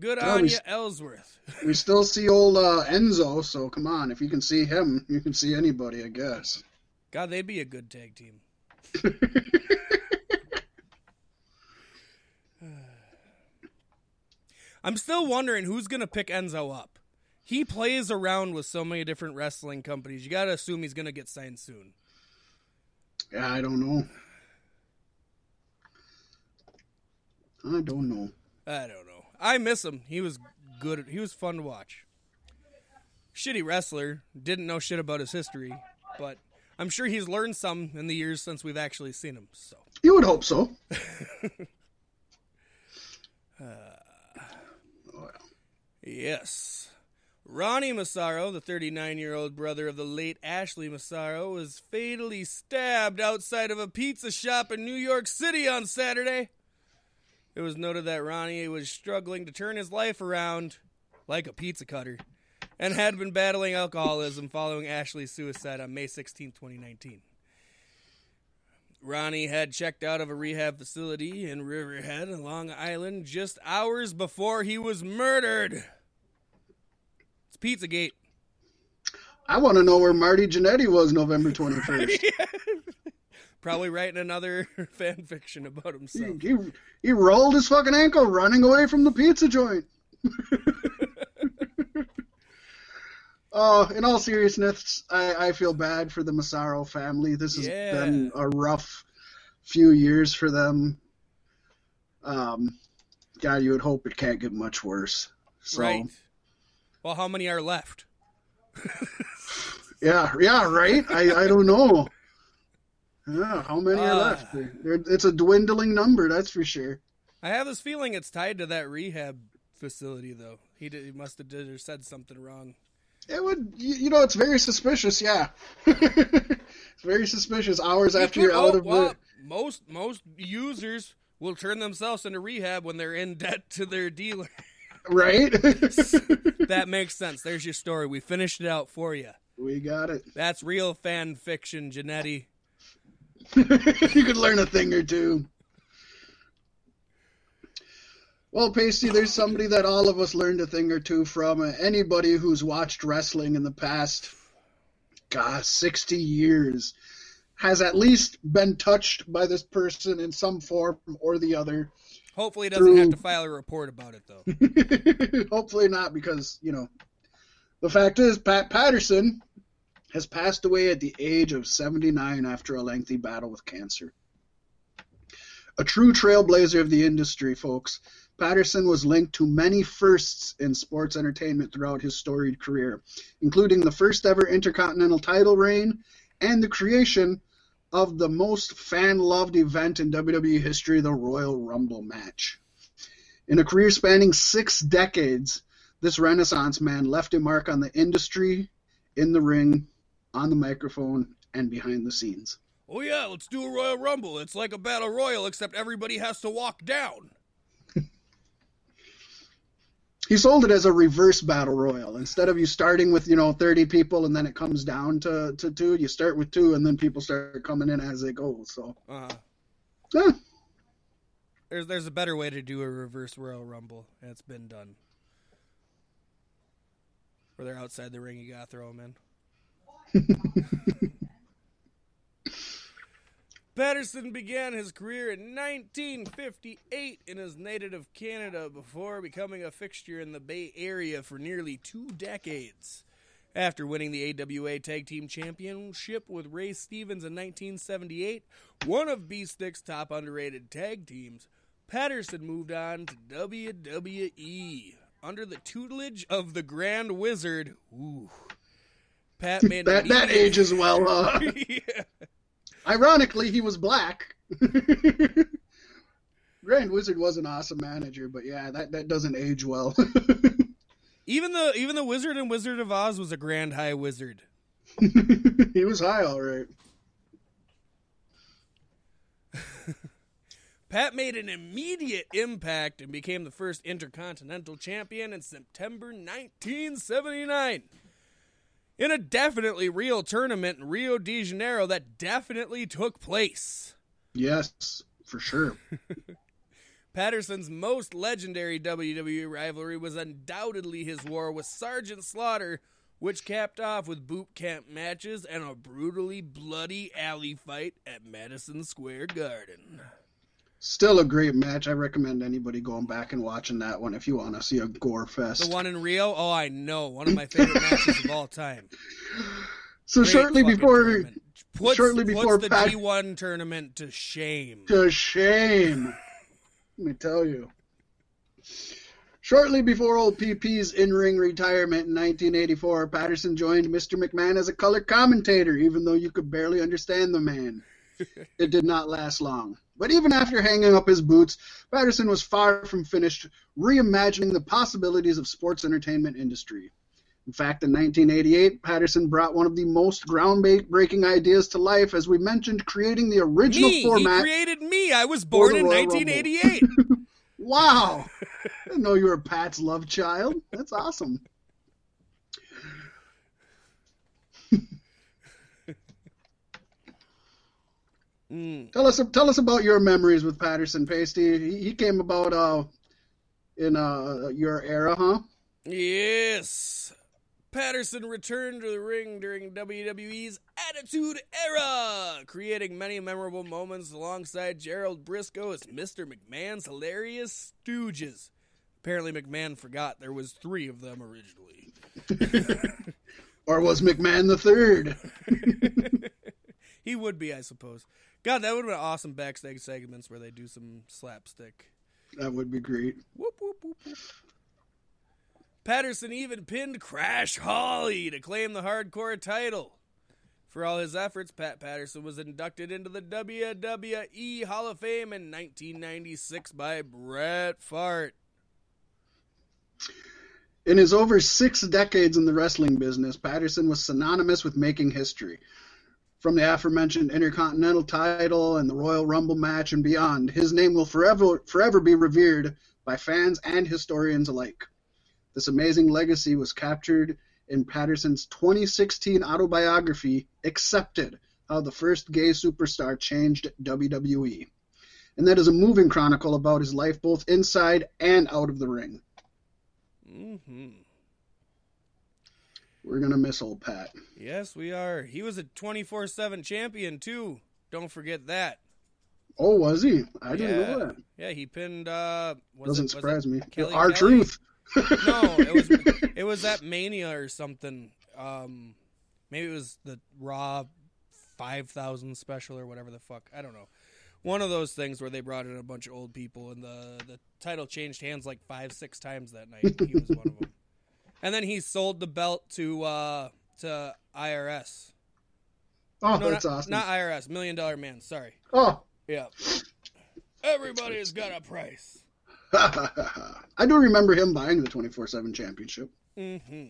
Good well, on you, Ellsworth. we still see old uh, Enzo, so come on. If you can see him, you can see anybody, I guess. God, they'd be a good tag team. I'm still wondering who's going to pick Enzo up. He plays around with so many different wrestling companies. You got to assume he's going to get signed soon. Yeah, I don't know. I don't know. I don't know. I miss him. He was good. He was fun to watch. Shitty wrestler. Didn't know shit about his history, but I'm sure he's learned some in the years since we've actually seen him. So you would hope so. uh, Yes. Ronnie Massaro, the 39 year old brother of the late Ashley Massaro, was fatally stabbed outside of a pizza shop in New York City on Saturday. It was noted that Ronnie was struggling to turn his life around like a pizza cutter and had been battling alcoholism following Ashley's suicide on May 16, 2019. Ronnie had checked out of a rehab facility in Riverhead, Long Island, just hours before he was murdered. It's Pizzagate. I want to know where Marty Jannetty was November 21st. Probably writing another fan fiction about himself. He, he, rolled his fucking ankle running away from the pizza joint. Uh, in all seriousness, I, I feel bad for the Massaro family. This has yeah. been a rough few years for them. Um, God, you would hope it can't get much worse. So, right. Well, how many are left? yeah, yeah, right. I, I don't know. Yeah, how many uh, are left? it's a dwindling number, that's for sure. I have this feeling it's tied to that rehab facility, though. He, did, he must have did or said something wrong. It would, you know, it's very suspicious. Yeah, it's very suspicious. Hours you after you're out of well, most most users will turn themselves into rehab when they're in debt to their dealer. Right. that makes sense. There's your story. We finished it out for you. We got it. That's real fan fiction, Jannetty. you could learn a thing or two. Well, Paystee, there's somebody that all of us learned a thing or two from. Uh, anybody who's watched wrestling in the past, gosh, 60 years, has at least been touched by this person in some form or the other. Hopefully, he doesn't through... have to file a report about it, though. Hopefully not, because, you know, the fact is, Pat Patterson has passed away at the age of 79 after a lengthy battle with cancer. A true trailblazer of the industry, folks. Patterson was linked to many firsts in sports entertainment throughout his storied career, including the first ever Intercontinental title reign and the creation of the most fan loved event in WWE history, the Royal Rumble match. In a career spanning six decades, this Renaissance man left a mark on the industry, in the ring, on the microphone, and behind the scenes. Oh, yeah, let's do a Royal Rumble. It's like a Battle Royal, except everybody has to walk down he sold it as a reverse battle royal. Instead of you starting with you know 30 people and then it comes down to, to two, you start with two and then people start coming in as they go. So, uh-huh. yeah. There's there's a better way to do a reverse Royal Rumble. and It's been done. Where they're outside the ring, you gotta throw them in. Patterson began his career in 1958 in his native Canada before becoming a fixture in the Bay Area for nearly two decades. After winning the AWA Tag Team Championship with Ray Stevens in 1978, one of B-Stick's top underrated tag teams, Patterson moved on to WWE under the tutelage of the Grand Wizard. Ooh. Pat made that, that ages well. Uh, yeah. Ironically, he was black. Grand Wizard was an awesome manager, but yeah, that, that doesn't age well. even the even the Wizard and Wizard of Oz was a Grand High Wizard. he was high, all right. Pat made an immediate impact and became the first Intercontinental Champion in September 1979 in a definitely real tournament in Rio de Janeiro that definitely took place. Yes, for sure. Patterson's most legendary WWE rivalry was undoubtedly his war with Sergeant Slaughter, which capped off with boot camp matches and a brutally bloody alley fight at Madison Square Garden. Still a great match. I recommend anybody going back and watching that one if you want to see a gore fest. The one in Rio? Oh, I know. One of my favorite matches of all time. So great shortly before puts, shortly before puts the Pat... G1 tournament to shame. To shame. Let me tell you. Shortly before old PP's in-ring retirement in 1984, Patterson joined Mr. McMahon as a color commentator, even though you could barely understand the man. it did not last long. But even after hanging up his boots, Patterson was far from finished reimagining the possibilities of sports entertainment industry. In fact, in 1988, Patterson brought one of the most groundbreaking ideas to life, as we mentioned, creating the original me. format. He created me. I was born in 1988. wow. I didn't know you were Pat's love child. That's awesome. Mm. Tell us tell us about your memories with Patterson Paystee. He, he came about uh, in uh, your era, huh? Yes. Patterson returned to the ring during WWE's Attitude Era, creating many memorable moments alongside Gerald Brisco as Mr. McMahon's hilarious stooges. Apparently, McMahon forgot there was three of them originally. or was McMahon the third? he would be, I suppose. God, that would have been awesome backstage segments where they do some slapstick. That would be great. Whoop, whoop, whoop, Patterson even pinned Crash Holly to claim the hardcore title. For all his efforts, Pat Patterson was inducted into the WWE Hall of Fame in 1996 by Bret Hart. In his over six decades in the wrestling business, Patterson was synonymous with making history from the aforementioned Intercontinental title and the Royal Rumble match and beyond, his name will forever forever be revered by fans and historians alike. This amazing legacy was captured in Patterson's 2016 autobiography, Accepted How the First Gay Superstar Changed WWE. And that is a moving chronicle about his life both inside and out of the ring. Mm-hmm. We're gonna miss old Pat. Yes, we are. He was a twenty four seven champion too. Don't forget that. Oh, was he? I didn't know that. Yeah, he pinned. uh Doesn't it, surprise me. R-Truth. no, it was it was that Mania or something. Um, maybe it was the Raw five thousand special or whatever the fuck. I don't know. One of those things where they brought in a bunch of old people and the the title changed hands like five six times that night. He was one of them. And then he sold the belt to uh, to IRS. Oh, no, that's not, awesome. Not IRS, Million Dollar Man. Sorry. Oh. Yeah. Everybody's got a price. I do remember him buying the 24 7 championship. Mm-hmm.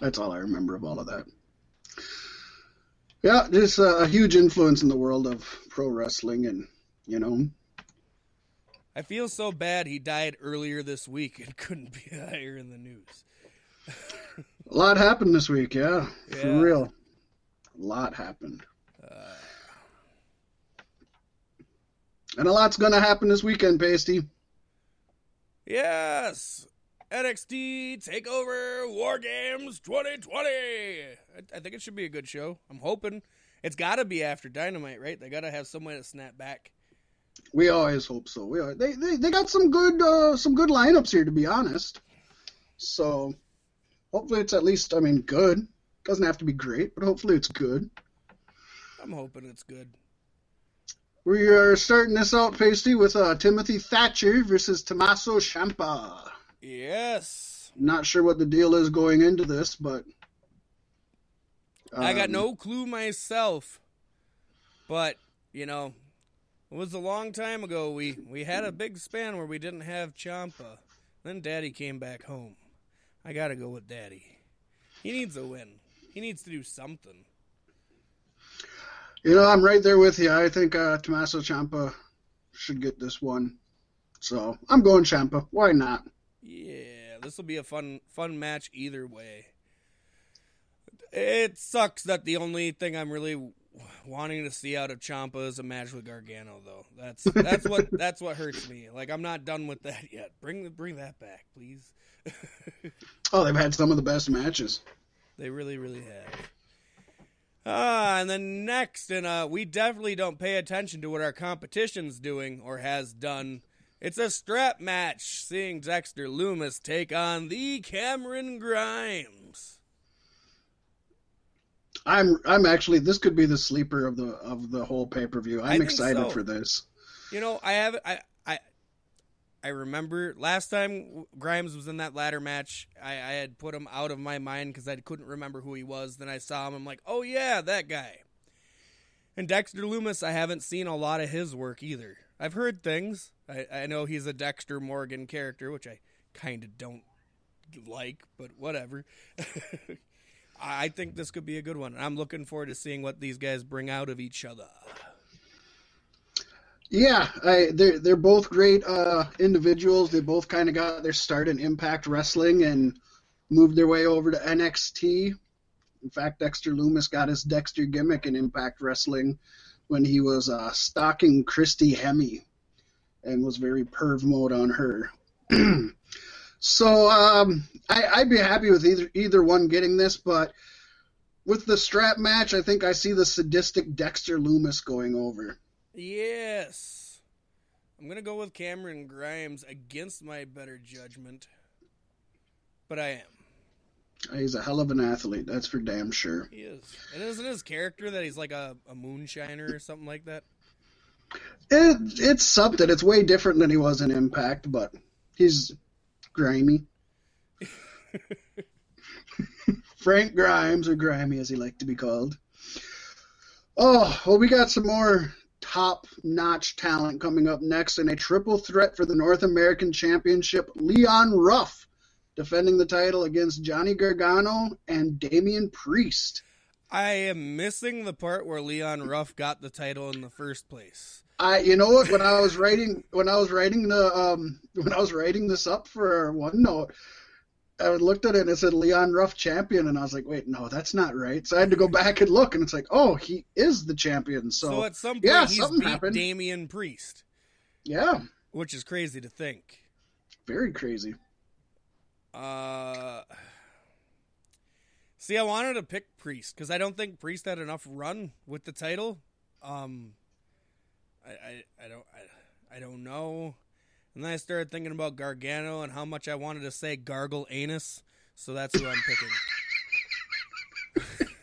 That's all I remember of all of that. Yeah, just uh, a huge influence in the world of pro wrestling, and, you know. I feel so bad he died earlier this week and couldn't be higher in the news. A lot happened this week, yeah, yeah. for real. A lot happened. Uh, And a lot's going to happen this weekend, Paystee. Yes. NXT Takeover War Games 2020. I, I think it should be a good show. I'm hoping it's got to be after Dynamite, right? They got to have some way to snap back. We always hope so. We are, they, they they got some good uh, some good lineups here, to be honest. So hopefully it's at least I mean good. Doesn't have to be great, but hopefully it's good. I'm hoping it's good. We are starting this out, Paystee, with uh, Timothy Thatcher versus Tommaso Ciampa. Yes. Not sure what the deal is going into this, but I got um, no clue myself. But, you know, it was a long time ago. We we had a big span where we didn't have Ciampa. Then Daddy came back home. I got to go with Daddy. He needs a win. He needs to do something. You know, I'm right there with you. I think uh, Tommaso Ciampa should get this one. So I'm going Ciampa. Why not? Yeah, this will be a fun fun match either way. It sucks that the only thing I'm really wanting to see out of Ciampa is a match with Gargano, though. That's that's what that's what hurts me. Like I'm not done with that yet. Bring bring that back, please. Oh, they've had some of the best matches. They really really have. Ah, and then next, and uh, we definitely don't pay attention to what our competition's doing or has done. It's a strap match, seeing Dexter Lumis take on the Cameron Grimes. I'm I'm actually this could be the sleeper of the of the whole pay per view. I'm excited so. for this. You know, I have I I remember last time Grimes was in that ladder match. I, I had put him out of my mind because I couldn't remember who he was. Then I saw him. I'm like, oh yeah, that guy. And Dexter Lumis, I haven't seen a lot of his work either. I've heard things. I, I know he's a Dexter Morgan character, which I kind of don't like, but whatever. I think this could be a good one. I'm looking forward to seeing what these guys bring out of each other. Yeah, I, they're they're both great uh, individuals. They both kind of got their start in Impact Wrestling and moved their way over to NXT. In fact, Dexter Lumis got his Dexter gimmick in Impact Wrestling when he was uh, stalking Christy Hemme and was very perv mode on her. so um, I, I'd be happy with either either one getting this, but with the strap match, I think I see the sadistic Dexter Lumis going over. Yes. I'm going to go with Cameron Grimes against my better judgment. But I am. He's a hell of an athlete, that's for damn sure. He is. And isn't his character that he's like a, a moonshiner or something like that? It, it's something. It's way different than he was in Impact, but he's grimy. Frank Grimes, or Grimy as he liked to be called. Oh, well, we got some more top notch talent coming up next in a triple threat for the North American Championship. Leon Ruff defending the title against Johnny Gargano and Damian Priest. I am missing the part where Leon Ruff got the title in the first place. I, you know what? When I was writing, when I was writing the, um, when I was writing this up for OneNote, I looked at it and it said Leon Ruff champion, and I was like, wait, no, that's not right. So I had to go back and look, and it's like, oh, he is the champion. So, So, at some point, yeah, he's something beat happened. Damian Priest, yeah, which is crazy to think. very crazy. Uh, see, I wanted to pick Priest because I don't think Priest had enough run with the title. Um, I, I, I don't, I, I don't know. And then I started thinking about Gargano and how much I wanted to say gargle anus. So that's who I'm picking.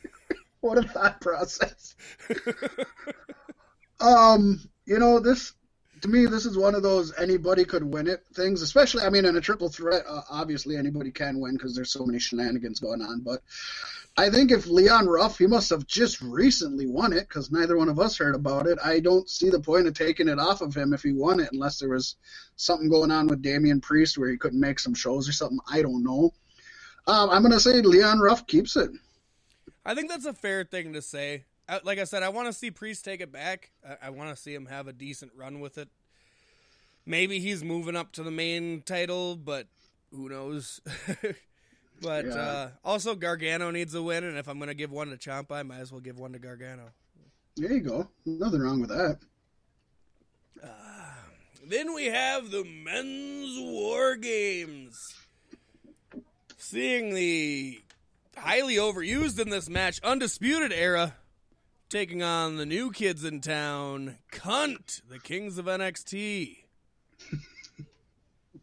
What a thought process. um, you know, this to me, this is one of those anybody could win it things. Especially, I mean, in a triple threat, uh, obviously anybody can win because there's so many shenanigans going on. But I think if Leon Ruff, he must have just recently won it because neither one of us heard about it. I don't see the point of taking it off of him if he won it unless there was something going on with Damian Priest where he couldn't make some shows or something. I don't know. Um, I'm gonna say Leon Ruff keeps it. I think that's a fair thing to say. Like I said, I want to see Priest take it back. I, I want to see him have a decent run with it. Maybe he's moving up to the main title, but who knows? but Yeah. uh, also, Gargano needs a win, and if I'm going to give one to Ciampa, I might as well give one to Gargano. There you go. Nothing wrong with that. Uh, Then we have the men's war games. Seeing the highly overused in this match, Undisputed Era taking on the new kids in town, Cunt, the Kings of NXT.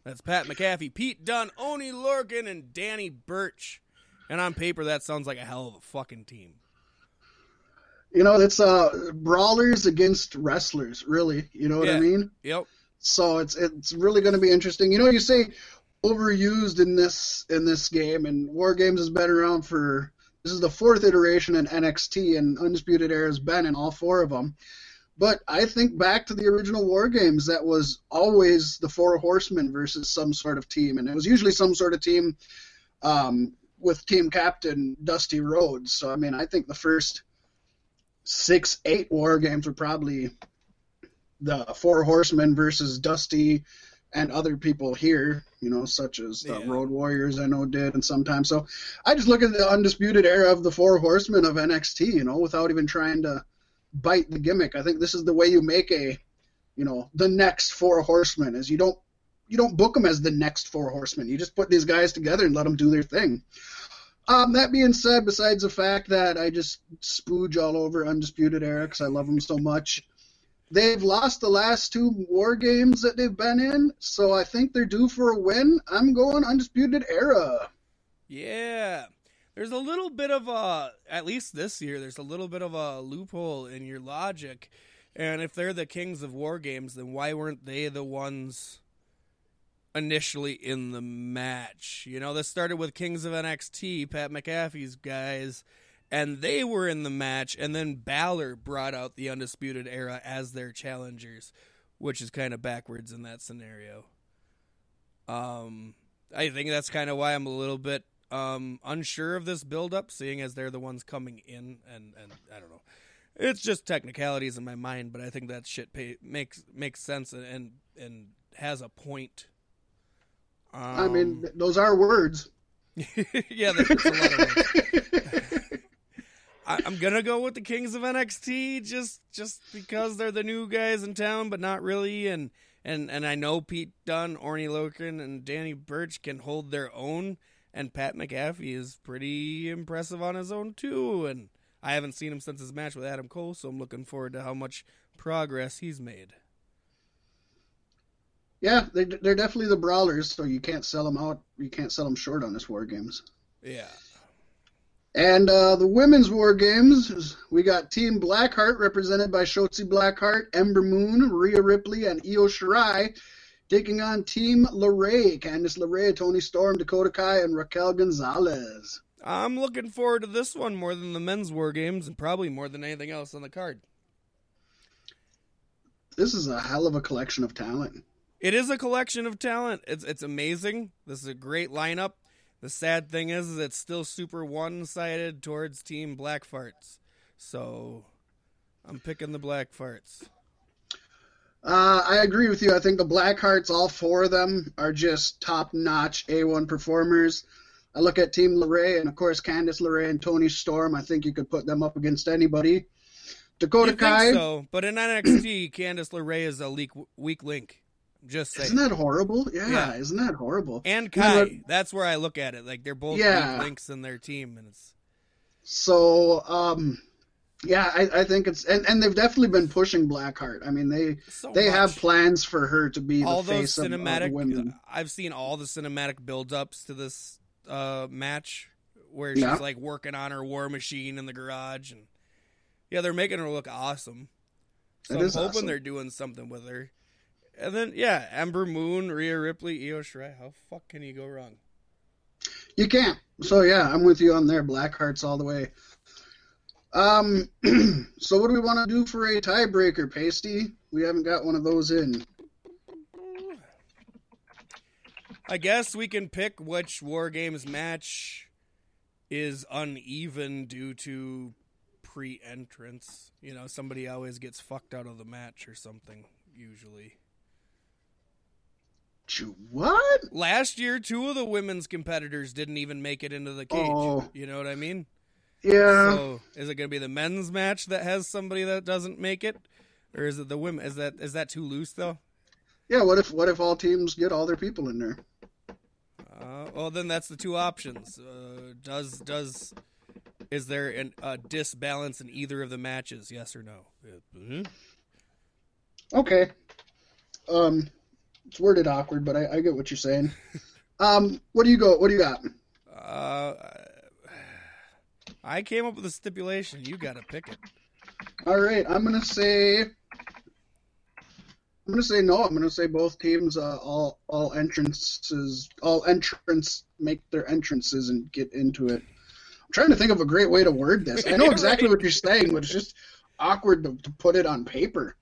That's Pat McAfee, Pete Dunne, Oney Lorcan, and Danny Burch. And on paper, that sounds like a hell of a fucking team. You know, it's uh brawlers against wrestlers, really. You know what Yeah. I mean? Yep. So it's it's really going to be interesting. You know, you say overused in this in this game, and War Games has been around for this is the fourth iteration in NXT, and Undisputed Era has been in all four of them. But I think back to the original War Games, that was always the Four Horsemen versus some sort of team, and it was usually some sort of team um, with team captain Dusty Rhodes. So I mean, I think the first six, eight War Games were probably the Four Horsemen versus Dusty and other people here, you know, such as the Yeah. Road Warriors I know did and sometimes. So I just look at the undisputed era of the Four Horsemen of NXT, you know, without even trying to bite the gimmick. I think this is the way you make a, you know, the next Four Horsemen is you don't you don't book them as the next Four Horsemen. You just put these guys together and let them do their thing. Um, that being said, besides the fact that I just spooge all over Undisputed Era because I love them so much, they've lost the last two war games that they've been in, so I think they're due for a win. I'm going Undisputed Era. Yeah. There's a little bit of a, at least this year, there's a little bit of a loophole in your logic. And if they're the kings of war games, then why weren't they the ones initially in the match? You know, this started with Kings of NXT, Pat McAfee's guys, and they were in the match. And then Balor brought out the Undisputed Era as their challengers, which is kind of backwards in that scenario. Um, I think that's kind of why I'm a little bit um, unsure of this buildup, seeing as they're the ones coming in, and, and I don't know. It's just technicalities in my mind, but I think that shit pay, makes makes sense and, and and has a point. Um, I mean, those are words. yeah, there's a lot of words. I, I'm gonna go with the Kings of NXT just just because they're the new guys in town, but not really. And and and I know Pete Dunne, Oney Lorcan, and Danny Burch can hold their own, and Pat McAfee is pretty impressive on his own too. And I haven't seen him since his match with Adam Cole, so I'm looking forward to how much progress he's made. Yeah, they, they're definitely the brawlers, so you can't sell them out. You can't sell them short on this War Games. Yeah. And uh, the women's War Games, we got Team Blackheart represented by Shotzi Blackheart, Ember Moon, Rhea Ripley, and Io Shirai, taking on Team LeRae, Candice LeRae, Toni Storm, Dakota Kai, and Raquel Gonzalez. I'm looking forward to this one more than the men's war games, and probably more than anything else on the card. This is a hell of a collection of talent. It is a collection of talent. It's it's amazing. This is a great lineup. The sad thing is, is it's still super one sided towards Team Black Farts. So I'm picking the Black Farts. Uh, I agree with you. I think the Blackhearts, all four of them, are just top notch A1 performers. I look at Team LeRae, and of course, Candice LeRae and Toni Storm. I think you could put them up against anybody. Dakota You Kai. so? But in NXT, Candice LeRae is a leak, weak link. Just saying. Isn't that horrible? Yeah, Yeah. isn't that horrible? and You know Kai. That's where I look at it. Like they're both Yeah. weak links in their team, and it's So, um, yeah, I, I think it's and, and they've definitely been pushing Blackheart. I mean, they so they have plans for her to be all the those face of, women. I've seen all the cinematic build-ups to this uh, match where Yeah. she's like working on her war machine in the garage, and yeah, they're making her look awesome. So I'm hoping awesome. they're doing something with her. And then yeah, Ember Moon, Rhea Ripley, Io Shirai. How fuck can you go wrong? You can't. So yeah, I'm with you on there. Blackhearts all the way. Um, so what do we want to do for a tiebreaker, Paystee? We haven't got one of those in. I guess we can pick which War Games match is uneven due to pre-entrance. You know, somebody always gets fucked out of the match or something. Usually, What? last year, two of the women's competitors didn't even make it into the cage. Oh. You know what I mean? Yeah. So, is it going to be the men's match that has somebody that doesn't make it, or is it the women? Is that is that too loose though? Yeah, what if what if all teams get all their people in there? Uh, well, then that's the two options. Uh, does does is there an, a disbalance in either of the matches? Yes or no? Mm-hmm. Okay. Um, it's worded awkward, but I, I get what you're saying. um, what do you go? What do you got? Uh, I came up with a stipulation. You got to pick it. All right, I'm gonna say. I'm gonna say no. I'm gonna say both teams, uh, all all entrances, all entrants make their entrances and get into it. I'm trying to think of a great way to word this. I know exactly right. what you're saying, but it's just awkward to, to put it on paper.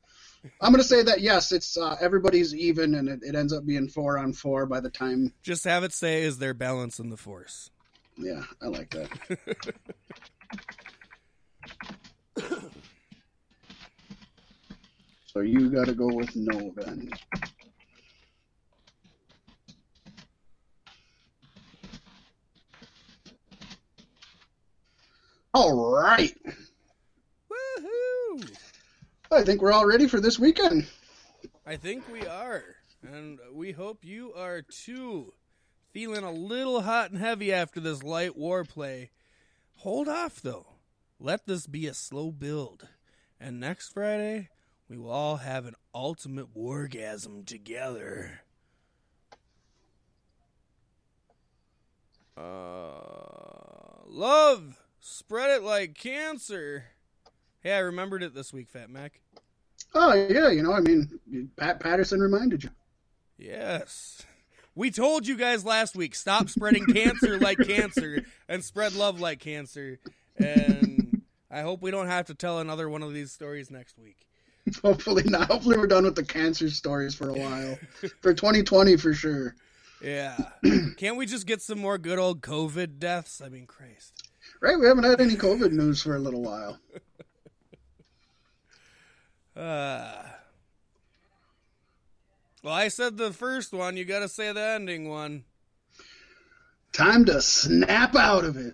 I'm going to say that yes, it's uh, everybody's even, and it, it, ends up being four on four by the time. Just have it say is there balance in the force. Yeah, I like that. so you got to go with no then. All right. Woohoo! I think we're all ready for this weekend. I think we are. And we hope you are too. Feeling a little hot and heavy after this light war play. Hold off, though. Let this be a slow build. And next Friday, we will all have an ultimate wargasm together. Uh, love, spread it like cancer. Hey, I remembered it this week, Fat Mack. Oh yeah, you know, I mean, Pat Patterson reminded you. Yes. We told you guys last week stop spreading cancer like cancer and spread love like cancer. And I hope we don't have to tell another one of these stories next week. Hopefully not. Hopefully we're done with the cancer stories for a while. for 2020 for sure. Yeah. Can't we just get some more good old COVID deaths? I mean, Christ. Right, we haven't had any COVID news for a little while. Uh, well, I said the first one. You got to say the ending one. Time to snap out of it.